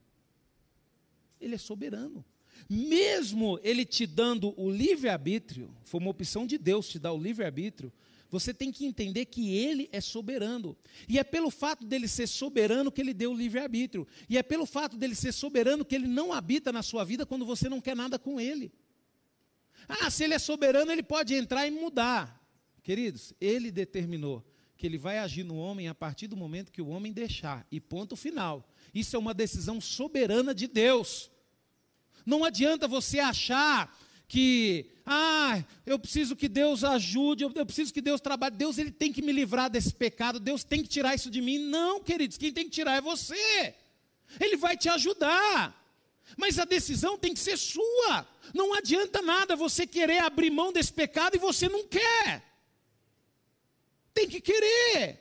Ele é soberano. Mesmo ele te dando o livre-arbítrio, foi uma opção de Deus te dar o livre-arbítrio, você tem que entender que ele é soberano. E é pelo fato dele ser soberano que ele deu o livre-arbítrio. E é pelo fato dele ser soberano que ele não habita na sua vida quando você não quer nada com ele. Ah, se ele é soberano, ele pode entrar e mudar. Queridos, ele determinou que ele vai agir no homem a partir do momento que o homem deixar. E ponto final. Isso é uma decisão soberana de Deus. Não adianta você achar que, ah, eu preciso que Deus ajude, eu preciso que Deus trabalhe. Deus ele tem que me livrar desse pecado, Deus tem que tirar isso de mim. Não, queridos, quem tem que tirar é você. Ele vai te ajudar. Mas a decisão tem que ser sua. Não adianta nada você querer abrir mão desse pecado e você não quer. Tem que querer.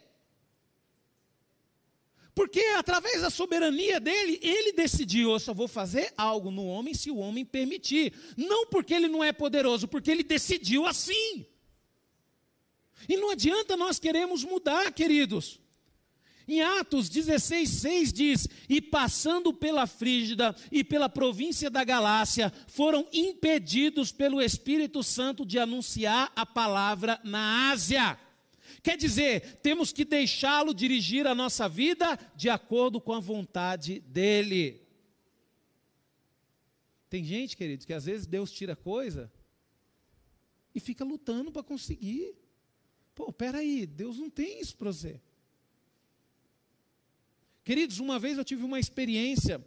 Porque através da soberania dele, ele decidiu: eu só vou fazer algo no homem se o homem permitir. Não porque ele não é poderoso, porque ele decidiu assim. E não adianta nós queremos mudar, queridos. Em Atos 16, 6 diz: E passando pela Frígida e pela província da Galácia, foram impedidos pelo Espírito Santo de anunciar a palavra na Ásia. Quer dizer, temos que deixá-lo dirigir a nossa vida de acordo com a vontade dele. Tem gente, queridos, que às vezes Deus tira coisa e fica lutando para conseguir. Pô, peraí, Deus não tem isso para você. Queridos, uma vez eu tive uma experiência.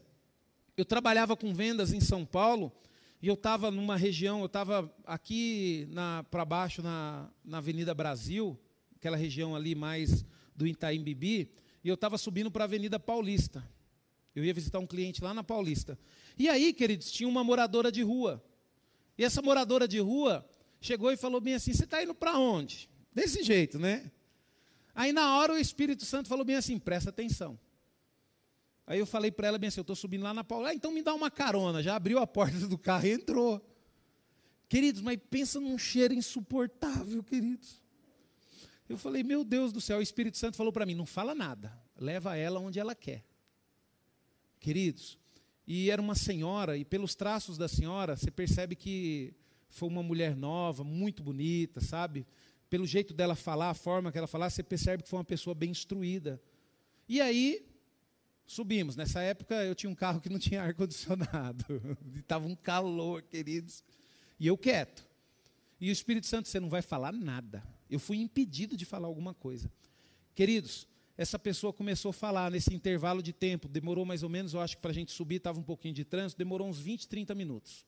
Eu trabalhava com vendas em São Paulo e eu estava numa região, eu estava aqui para baixo na, na Avenida Brasil, aquela região ali mais do Itaim Bibi, e eu estava subindo para a Avenida Paulista. Eu ia visitar um cliente lá na Paulista. E aí, queridos, tinha uma moradora de rua. E essa moradora de rua chegou e falou bem assim: Você está indo para onde? Desse jeito, né? Aí na hora o Espírito Santo falou bem assim: Presta atenção. Aí eu falei para ela bem assim: Eu estou subindo lá na Paulista. Ah, então me dá uma carona. Já abriu a porta do carro e entrou. Queridos, mas pensa num cheiro insuportável, queridos. Eu falei, meu Deus do céu, o Espírito Santo falou para mim: não fala nada, leva ela onde ela quer. Queridos, e era uma senhora, e pelos traços da senhora, você percebe que foi uma mulher nova, muito bonita, sabe? Pelo jeito dela falar, a forma que ela falava, você percebe que foi uma pessoa bem instruída. E aí, subimos. Nessa época, eu tinha um carro que não tinha <laughs> ar-condicionado. Estava um calor, queridos. E eu quieto. E o Espírito Santo, você não vai falar nada. Eu fui impedido de falar alguma coisa. Queridos, essa pessoa começou a falar nesse intervalo de tempo, demorou mais ou menos, eu acho que para a gente subir estava um pouquinho de trânsito, demorou uns 20, 30 minutos.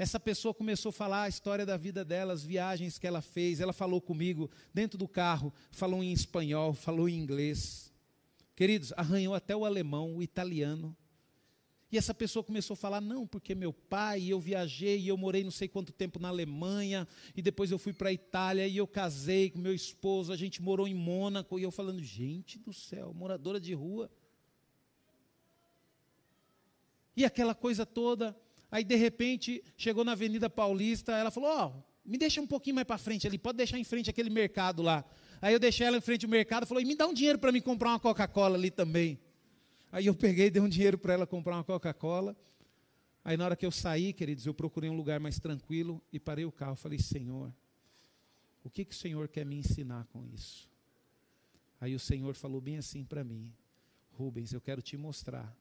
Essa pessoa começou a falar a história da vida dela, as viagens que ela fez. Ela falou comigo dentro do carro, falou em espanhol, falou em inglês. Queridos, arranhou até o alemão, o italiano. E essa pessoa começou a falar: não, porque meu pai, eu viajei e eu morei não sei quanto tempo na Alemanha, e depois eu fui para a Itália e eu casei com meu esposo, a gente morou em Mônaco, e eu falando: gente do céu, moradora de rua. E aquela coisa toda, aí de repente chegou na Avenida Paulista, ela falou: ó, oh, me deixa um pouquinho mais para frente ali, pode deixar em frente aquele mercado lá. Aí eu deixei ela em frente ao mercado, falou: e me dá um dinheiro para me comprar uma Coca-Cola ali também. Aí eu peguei, dei um dinheiro para ela comprar uma Coca-Cola. Aí na hora que eu saí, queridos, eu procurei um lugar mais tranquilo e parei o carro. Falei, Senhor, o que, que o Senhor quer me ensinar com isso? Aí o Senhor falou bem assim para mim: Rubens, eu quero te mostrar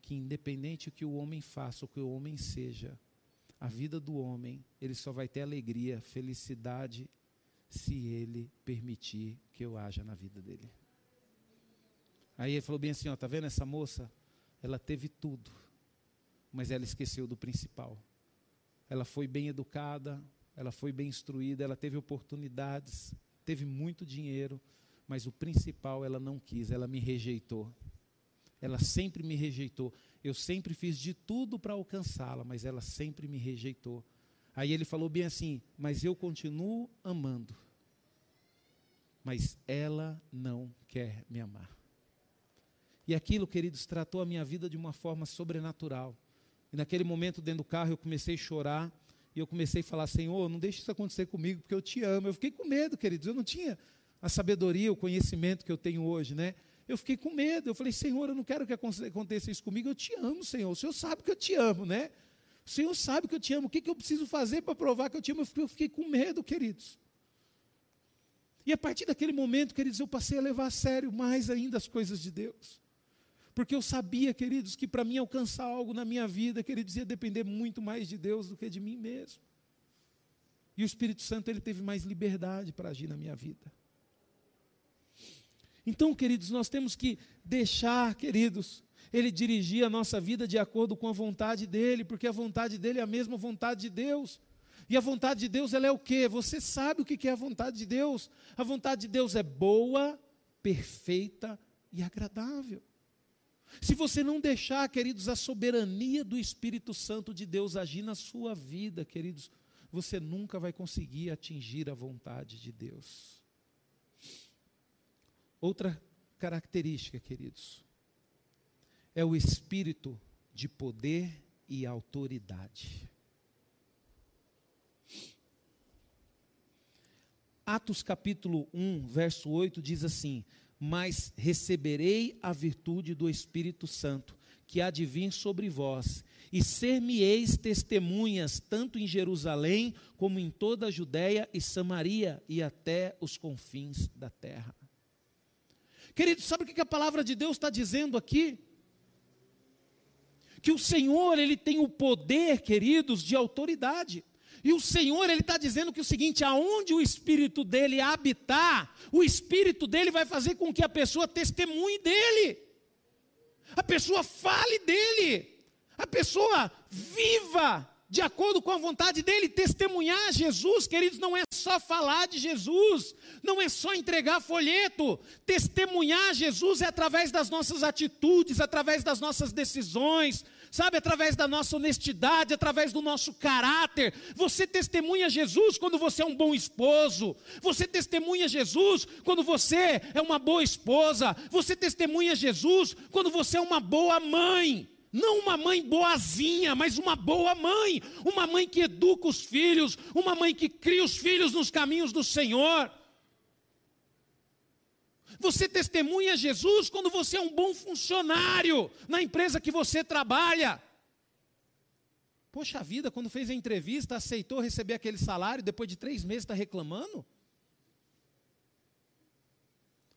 que independente do que o homem faça, o que o homem seja, a vida do homem, ele só vai ter alegria, felicidade, se ele permitir que eu haja na vida dele. Aí ele falou bem assim: ó, tá vendo essa moça? Ela teve tudo, mas ela esqueceu do principal. Ela foi bem educada, ela foi bem instruída, ela teve oportunidades, teve muito dinheiro, mas o principal ela não quis, ela me rejeitou. Ela sempre me rejeitou. Eu sempre fiz de tudo para alcançá-la, mas ela sempre me rejeitou. Aí ele falou bem assim: Mas eu continuo amando. Mas ela não quer me amar. E aquilo, queridos, tratou a minha vida de uma forma sobrenatural. E naquele momento, dentro do carro, eu comecei a chorar. E eu comecei a falar: Senhor, não deixe isso acontecer comigo, porque eu te amo. Eu fiquei com medo, queridos. Eu não tinha a sabedoria, o conhecimento que eu tenho hoje, né? Eu fiquei com medo. Eu falei: Senhor, eu não quero que aconteça isso comigo. Eu te amo, Senhor. O Senhor sabe que eu te amo, né? O Senhor sabe que eu te amo. O que, que eu preciso fazer para provar que eu te amo? Eu fiquei com medo, queridos. E a partir daquele momento, queridos, eu passei a levar a sério mais ainda as coisas de Deus. Porque eu sabia, queridos, que para mim alcançar algo na minha vida, queridos, ia depender muito mais de Deus do que de mim mesmo. E o Espírito Santo, ele teve mais liberdade para agir na minha vida. Então, queridos, nós temos que deixar, queridos, Ele dirigir a nossa vida de acordo com a vontade dEle, porque a vontade dEle é a mesma vontade de Deus. E a vontade de Deus, ela é o quê? Você sabe o que é a vontade de Deus? A vontade de Deus é boa, perfeita e agradável. Se você não deixar, queridos, a soberania do Espírito Santo de Deus agir na sua vida, queridos, você nunca vai conseguir atingir a vontade de Deus. Outra característica, queridos, é o espírito de poder e autoridade. Atos capítulo 1, verso 8 diz assim: Mas receberei a virtude do Espírito Santo, que há de vir sobre vós, e ser-me-eis testemunhas, tanto em Jerusalém, como em toda a Judéia e Samaria, e até os confins da terra. Querido, sabe o que a palavra de Deus está dizendo aqui? Que o Senhor, Ele tem o poder, queridos, de autoridade. E o Senhor, Ele está dizendo que o seguinte: aonde o Espírito dele habitar, o Espírito dele vai fazer com que a pessoa testemunhe dele, a pessoa fale dele, a pessoa viva de acordo com a vontade dele, testemunhar Jesus, queridos, não é só falar de Jesus, não é só entregar folheto. Testemunhar Jesus é através das nossas atitudes, através das nossas decisões, sabe, através da nossa honestidade, através do nosso caráter. Você testemunha Jesus quando você é um bom esposo, você testemunha Jesus quando você é uma boa esposa, você testemunha Jesus quando você é uma boa mãe. Não uma mãe boazinha, mas uma boa mãe, uma mãe que educa os filhos, uma mãe que cria os filhos nos caminhos do Senhor. Você testemunha Jesus quando você é um bom funcionário na empresa que você trabalha. Poxa vida, quando fez a entrevista, aceitou receber aquele salário, depois de três meses está reclamando?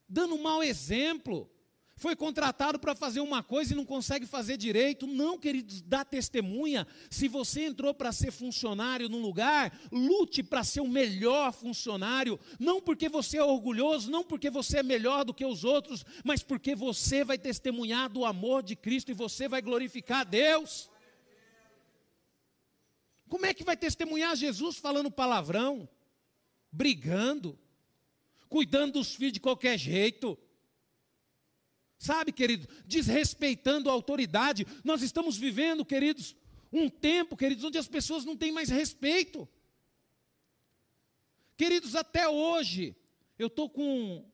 Dando um mau exemplo foi contratado para fazer uma coisa e não consegue fazer direito. Não, queridos, dá testemunha. Se você entrou para ser funcionário num lugar, lute para ser o melhor funcionário. Não porque você é orgulhoso, não porque você é melhor do que os outros, mas porque você vai testemunhar do amor de Cristo e você vai glorificar a Deus. Como é que vai testemunhar Jesus falando palavrão, brigando, cuidando dos filhos de qualquer jeito? Sabe, querido, desrespeitando a autoridade. Nós estamos vivendo, queridos, um tempo, queridos, onde as pessoas não têm mais respeito. Queridos, até hoje, eu estou com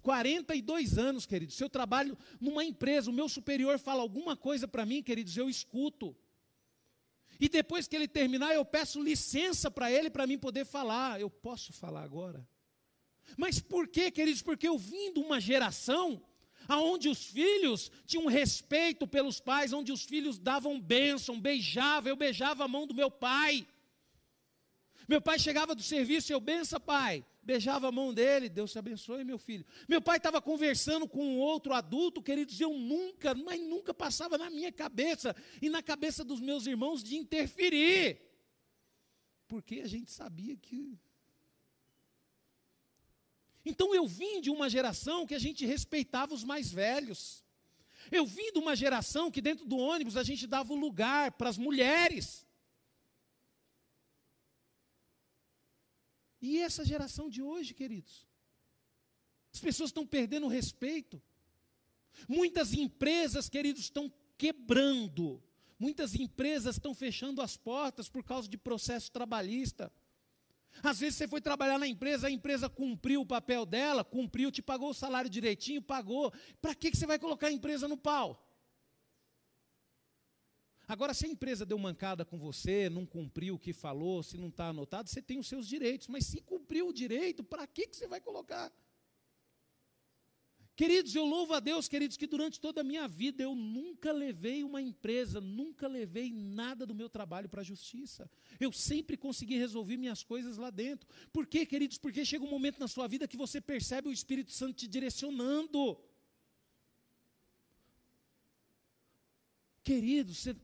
42 anos, queridos. Se eu trabalho numa empresa, o meu superior fala alguma coisa para mim, queridos, eu escuto. E depois que ele terminar, eu peço licença para ele para mim poder falar. Eu posso falar agora? Mas por quê, queridos? Porque eu vim de uma geração aonde os filhos tinham respeito pelos pais, onde os filhos davam bênção, beijavam, eu beijava a mão do meu pai. Meu pai chegava do serviço, eu bença, pai. Beijava a mão dele, Deus te abençoe, meu filho. Meu pai estava conversando com um outro adulto, queridos, eu nunca, mas nunca passava na minha cabeça e na cabeça dos meus irmãos de interferir. Porque a gente sabia que então eu vim de uma geração que a gente respeitava os mais velhos. Eu vim de uma geração que dentro do ônibus a gente dava o lugar para as mulheres. E essa geração de hoje, queridos? As pessoas estão perdendo o respeito. Muitas empresas, queridos, estão quebrando. Muitas empresas estão fechando as portas por causa de processo trabalhista. Às vezes você foi trabalhar na empresa, a empresa cumpriu o papel dela, cumpriu, te pagou o salário direitinho, pagou. Para que, que você vai colocar a empresa no pau? Agora, se a empresa deu mancada com você, não cumpriu o que falou, se não está anotado, você tem os seus direitos. Mas se cumpriu o direito, para que, que você vai colocar? Queridos, eu louvo a Deus, queridos, que durante toda a minha vida eu nunca levei uma empresa, nunca levei nada do meu trabalho para a justiça. Eu sempre consegui resolver minhas coisas lá dentro. Por quê, queridos? Porque chega um momento na sua vida que você percebe o Espírito Santo te direcionando. Queridos, você,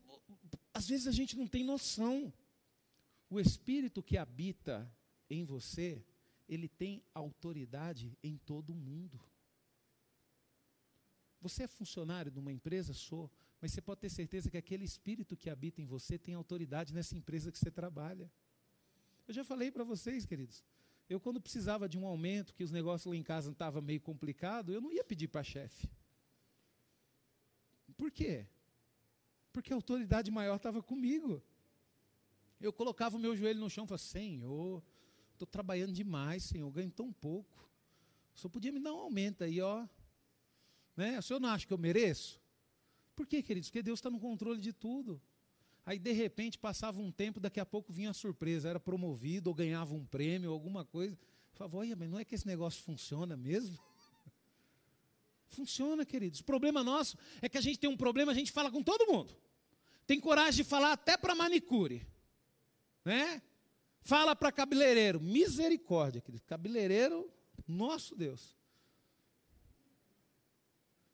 às vezes a gente não tem noção. O Espírito que habita em você, ele tem autoridade em todo o mundo. Você é funcionário de uma empresa? Sou. Mas você pode ter certeza que aquele espírito que habita em você tem autoridade nessa empresa que você trabalha. Eu já falei para vocês, queridos. Eu, quando precisava de um aumento, que os negócios lá em casa estavam meio complicados, eu não ia pedir para chefe. Por quê? Porque a autoridade maior estava comigo. Eu colocava o meu joelho no chão e falava: Senhor, estou trabalhando demais, Senhor, ganho tão pouco. Senhor podia me dar um aumento aí, ó. Né? O senhor não acha que eu mereço? Por quê, queridos? Porque Deus está no controle de tudo. Aí, de repente, passava um tempo, daqui a pouco vinha a surpresa, era promovido, ou ganhava um prêmio, ou alguma coisa. Eu falava, olha, mas não é que esse negócio funciona mesmo? <laughs> Funciona, queridos. O problema nosso é que a gente tem um problema, a gente fala com todo mundo. Tem coragem de falar até para manicure. Né? Fala para cabeleireiro. Misericórdia, querido. Cabeleireiro, nosso Deus.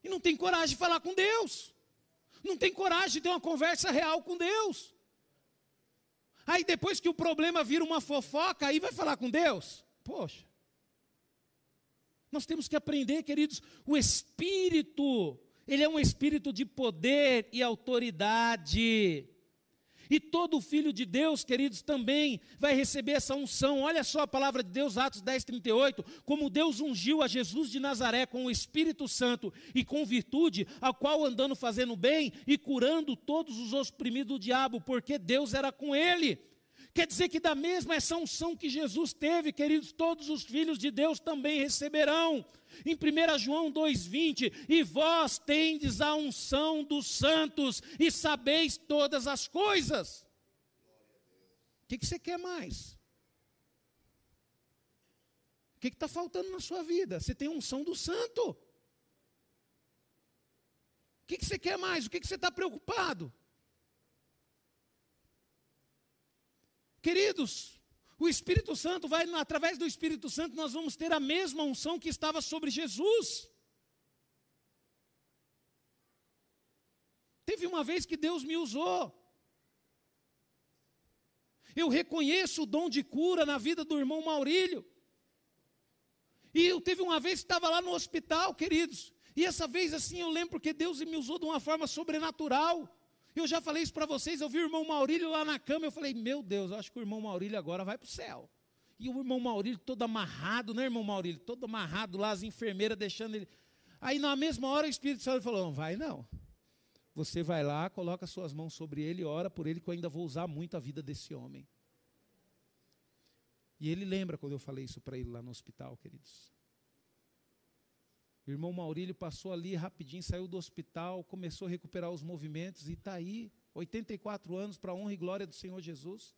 Não tem coragem de falar com Deus. Não tem coragem de ter uma conversa real com Deus. Aí depois que o problema vira uma fofoca, aí vai falar com Deus? Poxa. Nós temos que aprender, queridos, o espírito, ele é um espírito de poder e autoridade. E todo filho de Deus, queridos, também vai receber essa unção. Olha só a palavra de Deus, Atos 10, 38. Como Deus ungiu a Jesus de Nazaré com o Espírito Santo e com virtude, a qual andando fazendo bem e curando todos os oprimidos do diabo, porque Deus era com ele. Quer dizer que da mesma essa unção que Jesus teve, queridos, todos os filhos de Deus também receberão. Em 1 João 2,20, e vós tendes a unção dos santos e sabeis todas as coisas. O que, que você quer mais? O que está faltando na sua vida? Você tem unção do santo. O que, que você quer mais? O que, que você está preocupado? Queridos, o Espírito Santo vai, através do Espírito Santo, nós vamos ter a mesma unção que estava sobre Jesus. Teve uma vez que Deus me usou. Eu reconheço o dom de cura na vida do irmão Maurílio. E eu teve uma vez que estava lá no hospital, queridos. E essa vez assim eu lembro que Deus me usou de uma forma sobrenatural. Eu já falei isso para vocês, eu vi o irmão Maurílio lá na cama, eu falei, meu Deus, acho que o irmão Maurílio agora vai para o céu. E o irmão Maurílio todo amarrado, né, irmão Maurílio? Todo amarrado lá, as enfermeiras deixando ele. Aí na mesma hora o Espírito Santo falou: não vai não. Você vai lá, coloca suas mãos sobre ele ora por ele, que eu ainda vou usar muito a vida desse homem. E ele lembra quando eu falei isso para ele lá no hospital, queridos. O irmão Maurílio passou ali rapidinho, saiu do hospital, começou a recuperar os movimentos e está aí, 84 anos, para a honra e glória do Senhor Jesus.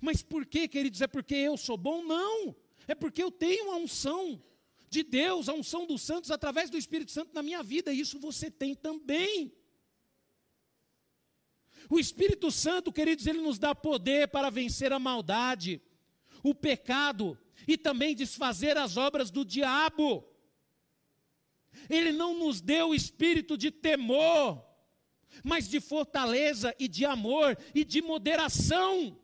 Mas por que, queridos? É porque eu sou bom? Não. É porque eu tenho a unção de Deus, a unção dos santos, através do Espírito Santo na minha vida. E isso você tem também. O Espírito Santo, queridos, ele nos dá poder para vencer a maldade, o pecado e também desfazer as obras do diabo. Ele não nos deu espírito de temor, mas de fortaleza e de amor e de moderação.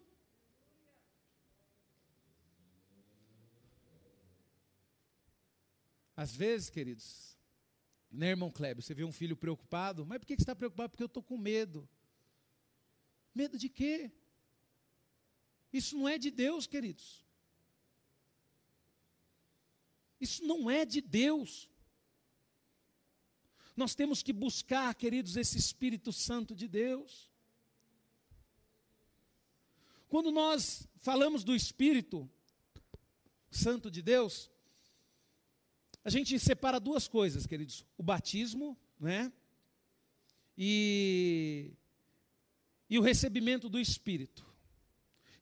Às vezes, queridos, né, irmão Kleber, você vê um filho preocupado, mas por que você está preocupado? Porque eu estou com medo. Medo de quê? Isso não é de Deus, queridos. Isso não é de Deus. Nós temos que buscar, queridos, esse Espírito Santo de Deus. Quando nós falamos do Espírito Santo de Deus, a gente separa duas coisas, queridos: o batismo, né? E, e o recebimento do Espírito.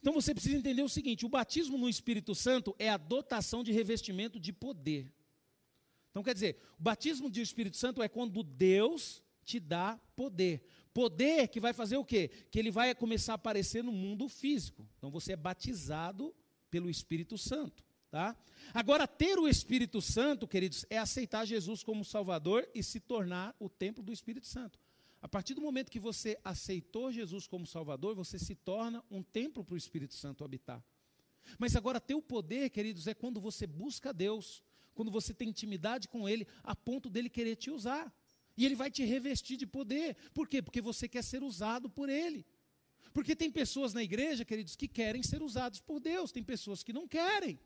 Então você precisa entender o seguinte: o batismo no Espírito Santo é a dotação de revestimento de poder. Então quer dizer, o batismo do Espírito Santo é quando Deus te dá poder. Poder que vai fazer o quê? Que ele vai começar a aparecer no mundo físico. Então você é batizado pelo Espírito Santo. Tá? Agora, ter o Espírito Santo, queridos, é aceitar Jesus como Salvador e se tornar o templo do Espírito Santo. A partir do momento que você aceitou Jesus como Salvador, você se torna um templo para o Espírito Santo habitar. Mas agora, ter o poder, queridos, é quando você busca Deus, quando você tem intimidade com Ele, a ponto dele querer te usar. E Ele vai te revestir de poder. Por quê? Porque você quer ser usado por Ele. Porque tem pessoas na igreja, queridos, que querem ser usados por Deus, tem pessoas que não querem.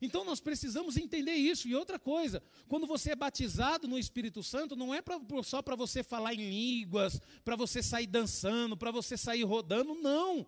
Então nós precisamos entender isso. E outra coisa, quando você é batizado no Espírito Santo, não é pra, só para você falar em línguas, para você sair dançando, para você sair rodando, não.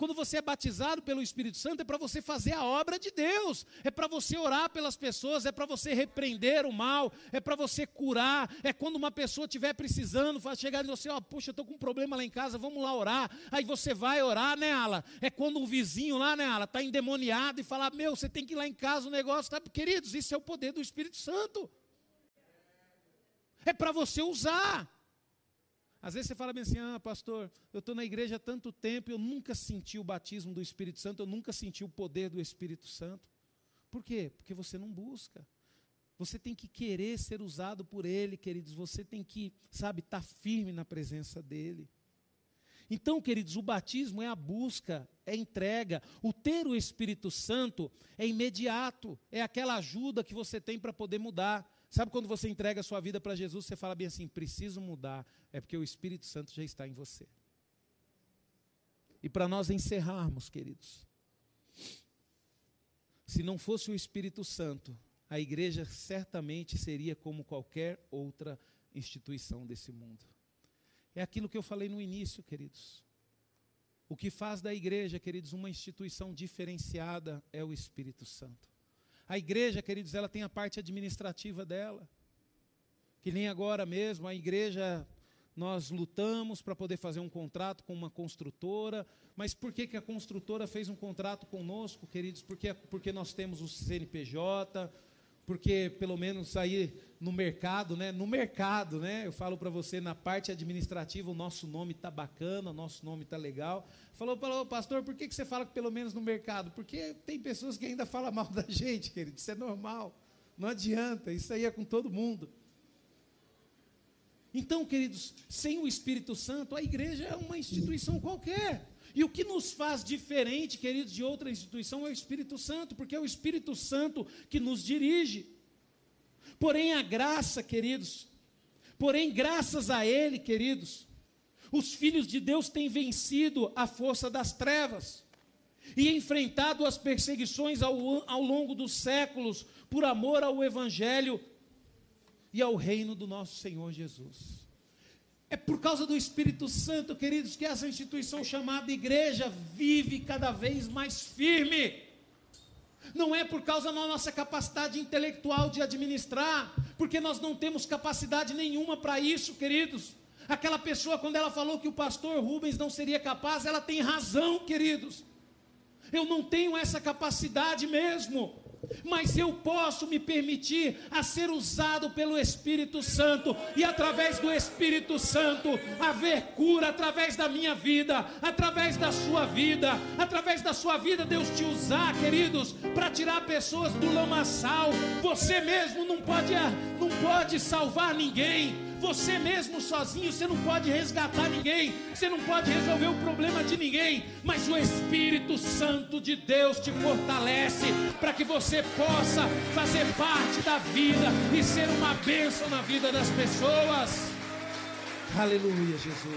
Quando você é batizado pelo Espírito Santo, é para você fazer a obra de Deus, é para você orar pelas pessoas, é para você repreender o mal, é para você curar. É quando uma pessoa estiver precisando, chegar e você, ó, oh, puxa, estou com um problema lá em casa, vamos lá orar. Aí você vai orar, né, Ala? É quando um vizinho lá, né, Ala, está endemoniado e falar, meu, você tem que ir lá em casa, o negócio está. Queridos, isso é o poder do Espírito Santo. É para você usar. Às vezes você fala bem assim: ah, pastor, eu estou na igreja há tanto tempo, eu nunca senti o batismo do Espírito Santo, eu nunca senti o poder do Espírito Santo. Por quê? Porque você não busca. Você tem que querer ser usado por Ele, queridos. Você tem que, sabe, estar tá firme na presença dEle. Então, queridos, o batismo é a busca, é a entrega. O ter o Espírito Santo é imediato, é aquela ajuda que você tem para poder mudar. Sabe quando você entrega a sua vida para Jesus, você fala bem assim: preciso mudar, é porque o Espírito Santo já está em você. E para nós encerrarmos, queridos, se não fosse o Espírito Santo, a igreja certamente seria como qualquer outra instituição desse mundo. É aquilo que eu falei no início, queridos. O que faz da igreja, queridos, uma instituição diferenciada é o Espírito Santo. A igreja, queridos, ela tem a parte administrativa dela. Que nem agora mesmo, a igreja, nós lutamos para poder fazer um contrato com uma construtora. Mas por que, que a construtora fez um contrato conosco, queridos? Porque, porque nós temos o CNPJ, porque pelo menos aí no mercado, né? No mercado, né? Eu falo para você na parte administrativa o nosso nome tá bacana, o nosso nome tá legal. Falou, falou, pastor, por que, que você fala que pelo menos no mercado? Porque tem pessoas que ainda falam mal <laughs> da gente, querido. Isso é normal. Não adianta. Isso aí é com todo mundo. Então, queridos, sem o Espírito Santo, a igreja é uma instituição qualquer. E o que nos faz diferente, queridos, de outra instituição é o Espírito Santo, porque é o Espírito Santo que nos dirige. Porém, a graça, queridos, porém, graças a Ele, queridos, os filhos de Deus têm vencido a força das trevas e enfrentado as perseguições ao, ao longo dos séculos por amor ao Evangelho e ao reino do nosso Senhor Jesus. É por causa do Espírito Santo, queridos, que essa instituição chamada igreja vive cada vez mais firme. Não é por causa da nossa capacidade intelectual de administrar, porque nós não temos capacidade nenhuma para isso, queridos. Aquela pessoa, quando ela falou que o pastor Rubens não seria capaz, ela tem razão, queridos. Eu não tenho essa capacidade mesmo mas eu posso me permitir a ser usado pelo Espírito Santo e através do Espírito Santo haver cura através da minha vida, através da sua vida, através da sua vida Deus te usar, queridos, para tirar pessoas do lamaçal. Você mesmo não pode não pode salvar ninguém você mesmo sozinho, você não pode resgatar ninguém, você não pode resolver o problema de ninguém, mas o Espírito Santo de Deus te fortalece para que você possa fazer parte da vida e ser uma bênção na vida das pessoas. Aleluia, Jesus.